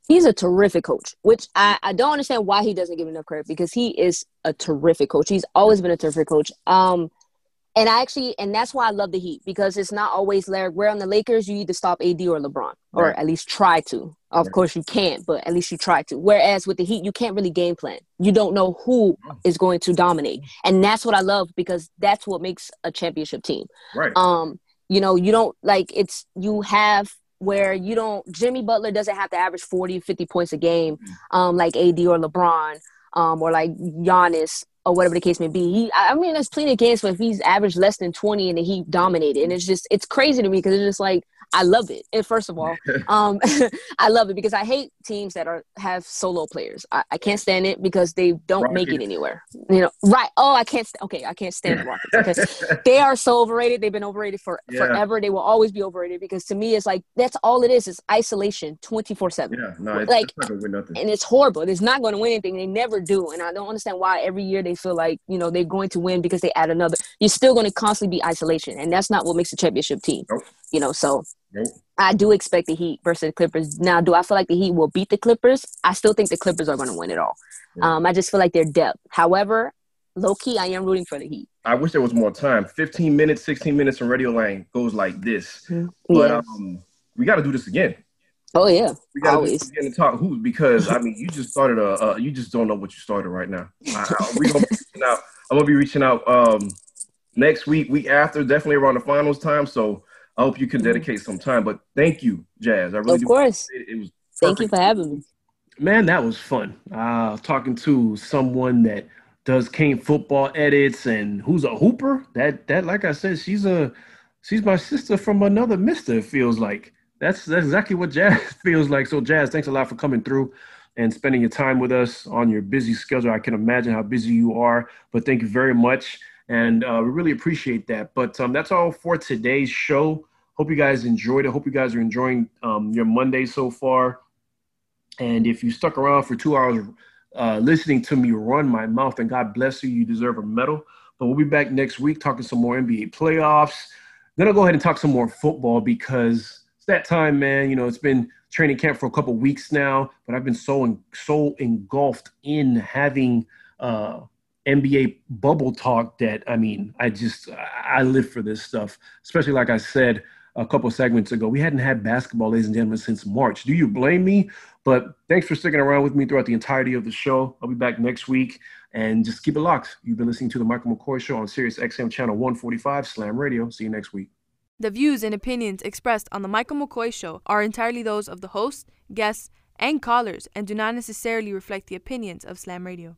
[SPEAKER 20] He's a terrific coach, which I, I don't understand why he doesn't give enough credit because he is a terrific coach. He's always been a terrific coach. Um, and I actually, and that's why I love the Heat because it's not always like where on the Lakers you either stop AD or LeBron, or
[SPEAKER 2] Right.
[SPEAKER 20] at least try to. Of
[SPEAKER 2] Right.
[SPEAKER 20] course you can't, but at least you try to. Whereas with the Heat, you can't really game plan. You don't know who is going to dominate, and that's what I love because that's what makes a championship team.
[SPEAKER 2] Right.
[SPEAKER 20] Um, you know, you don't like it's you have where you don't Jimmy Butler doesn't have to average 40, 50 points a game, um, like AD or LeBron, um, or like Giannis or whatever the case may be. He, I mean, there's plenty of games where he's averaged less than 20 and then he dominated, and it's just it's crazy to me because it's just like I love it. And first of all, *laughs* um, *laughs* I love it because I hate teams that are have solo players. I, I can't stand it because they don't Rockets. make it anywhere. You know, right? Oh, I can't. St- okay, I can't stand the *laughs* Rockets because they are so overrated. They've been overrated for yeah. forever. They will always be overrated because to me, it's like that's all it is. Is isolation, twenty four seven.
[SPEAKER 2] Yeah, no, it's,
[SPEAKER 20] like,
[SPEAKER 2] it's not win nothing.
[SPEAKER 20] And it's horrible. It's not going to win anything. They never do, and I don't understand why every year they feel like you know they're going to win because they add another. You're still going to constantly be isolation, and that's not what makes a championship team. Nope. You know, so Nope. I do expect the Heat versus the Clippers. Now, do I feel like the Heat will beat the Clippers? I still think the Clippers are going to win it all. Yeah. Um, I just feel like they're depth. However, low key, I am rooting for the Heat.
[SPEAKER 2] I wish there was more time. 15 minutes, 16 minutes in Radio Lane goes like this. Mm-hmm. But yeah. um, we got to do this again.
[SPEAKER 20] Oh yeah,
[SPEAKER 2] we got to talk who because I mean you just started a uh, you just don't know what you started right now. I, I, we gonna be *laughs* out, I'm gonna be reaching out um, next week, week after, definitely around the finals time. So I hope you can mm-hmm. dedicate some time. But thank you, Jazz. I really
[SPEAKER 20] of
[SPEAKER 2] do.
[SPEAKER 20] course. It, it was thank you for having me.
[SPEAKER 2] Man, that was fun. Uh, talking to someone that does Kane football edits and who's a hooper. That that like I said, she's a she's my sister from another Mister. It feels like that's that's exactly what Jazz *laughs* feels like. So Jazz, thanks a lot for coming through and spending your time with us on your busy schedule. I can imagine how busy you are, but thank you very much and uh, we really appreciate that. But um, that's all for today's show. Hope you guys enjoyed it. Hope you guys are enjoying um, your Monday so far. And if you stuck around for two hours uh, listening to me run my mouth, and God bless you, you deserve a medal. But we'll be back next week talking some more NBA playoffs. Then I'll go ahead and talk some more football because it's that time, man. You know, it's been training camp for a couple weeks now, but I've been so so engulfed in having uh, NBA bubble talk that I mean, I just I live for this stuff. Especially like I said a couple segments ago, we hadn't had basketball, ladies and gentlemen, since March. Do you blame me? But thanks for sticking around with me throughout the entirety of the show. I'll be back next week, and just keep it locked. You've been listening to the Michael McCoy Show on Sirius XM Channel 145 Slam Radio. See you next week.
[SPEAKER 1] The views and opinions expressed on the Michael McCoy Show are entirely those of the host, guests, and callers, and do not necessarily reflect the opinions of Slam Radio.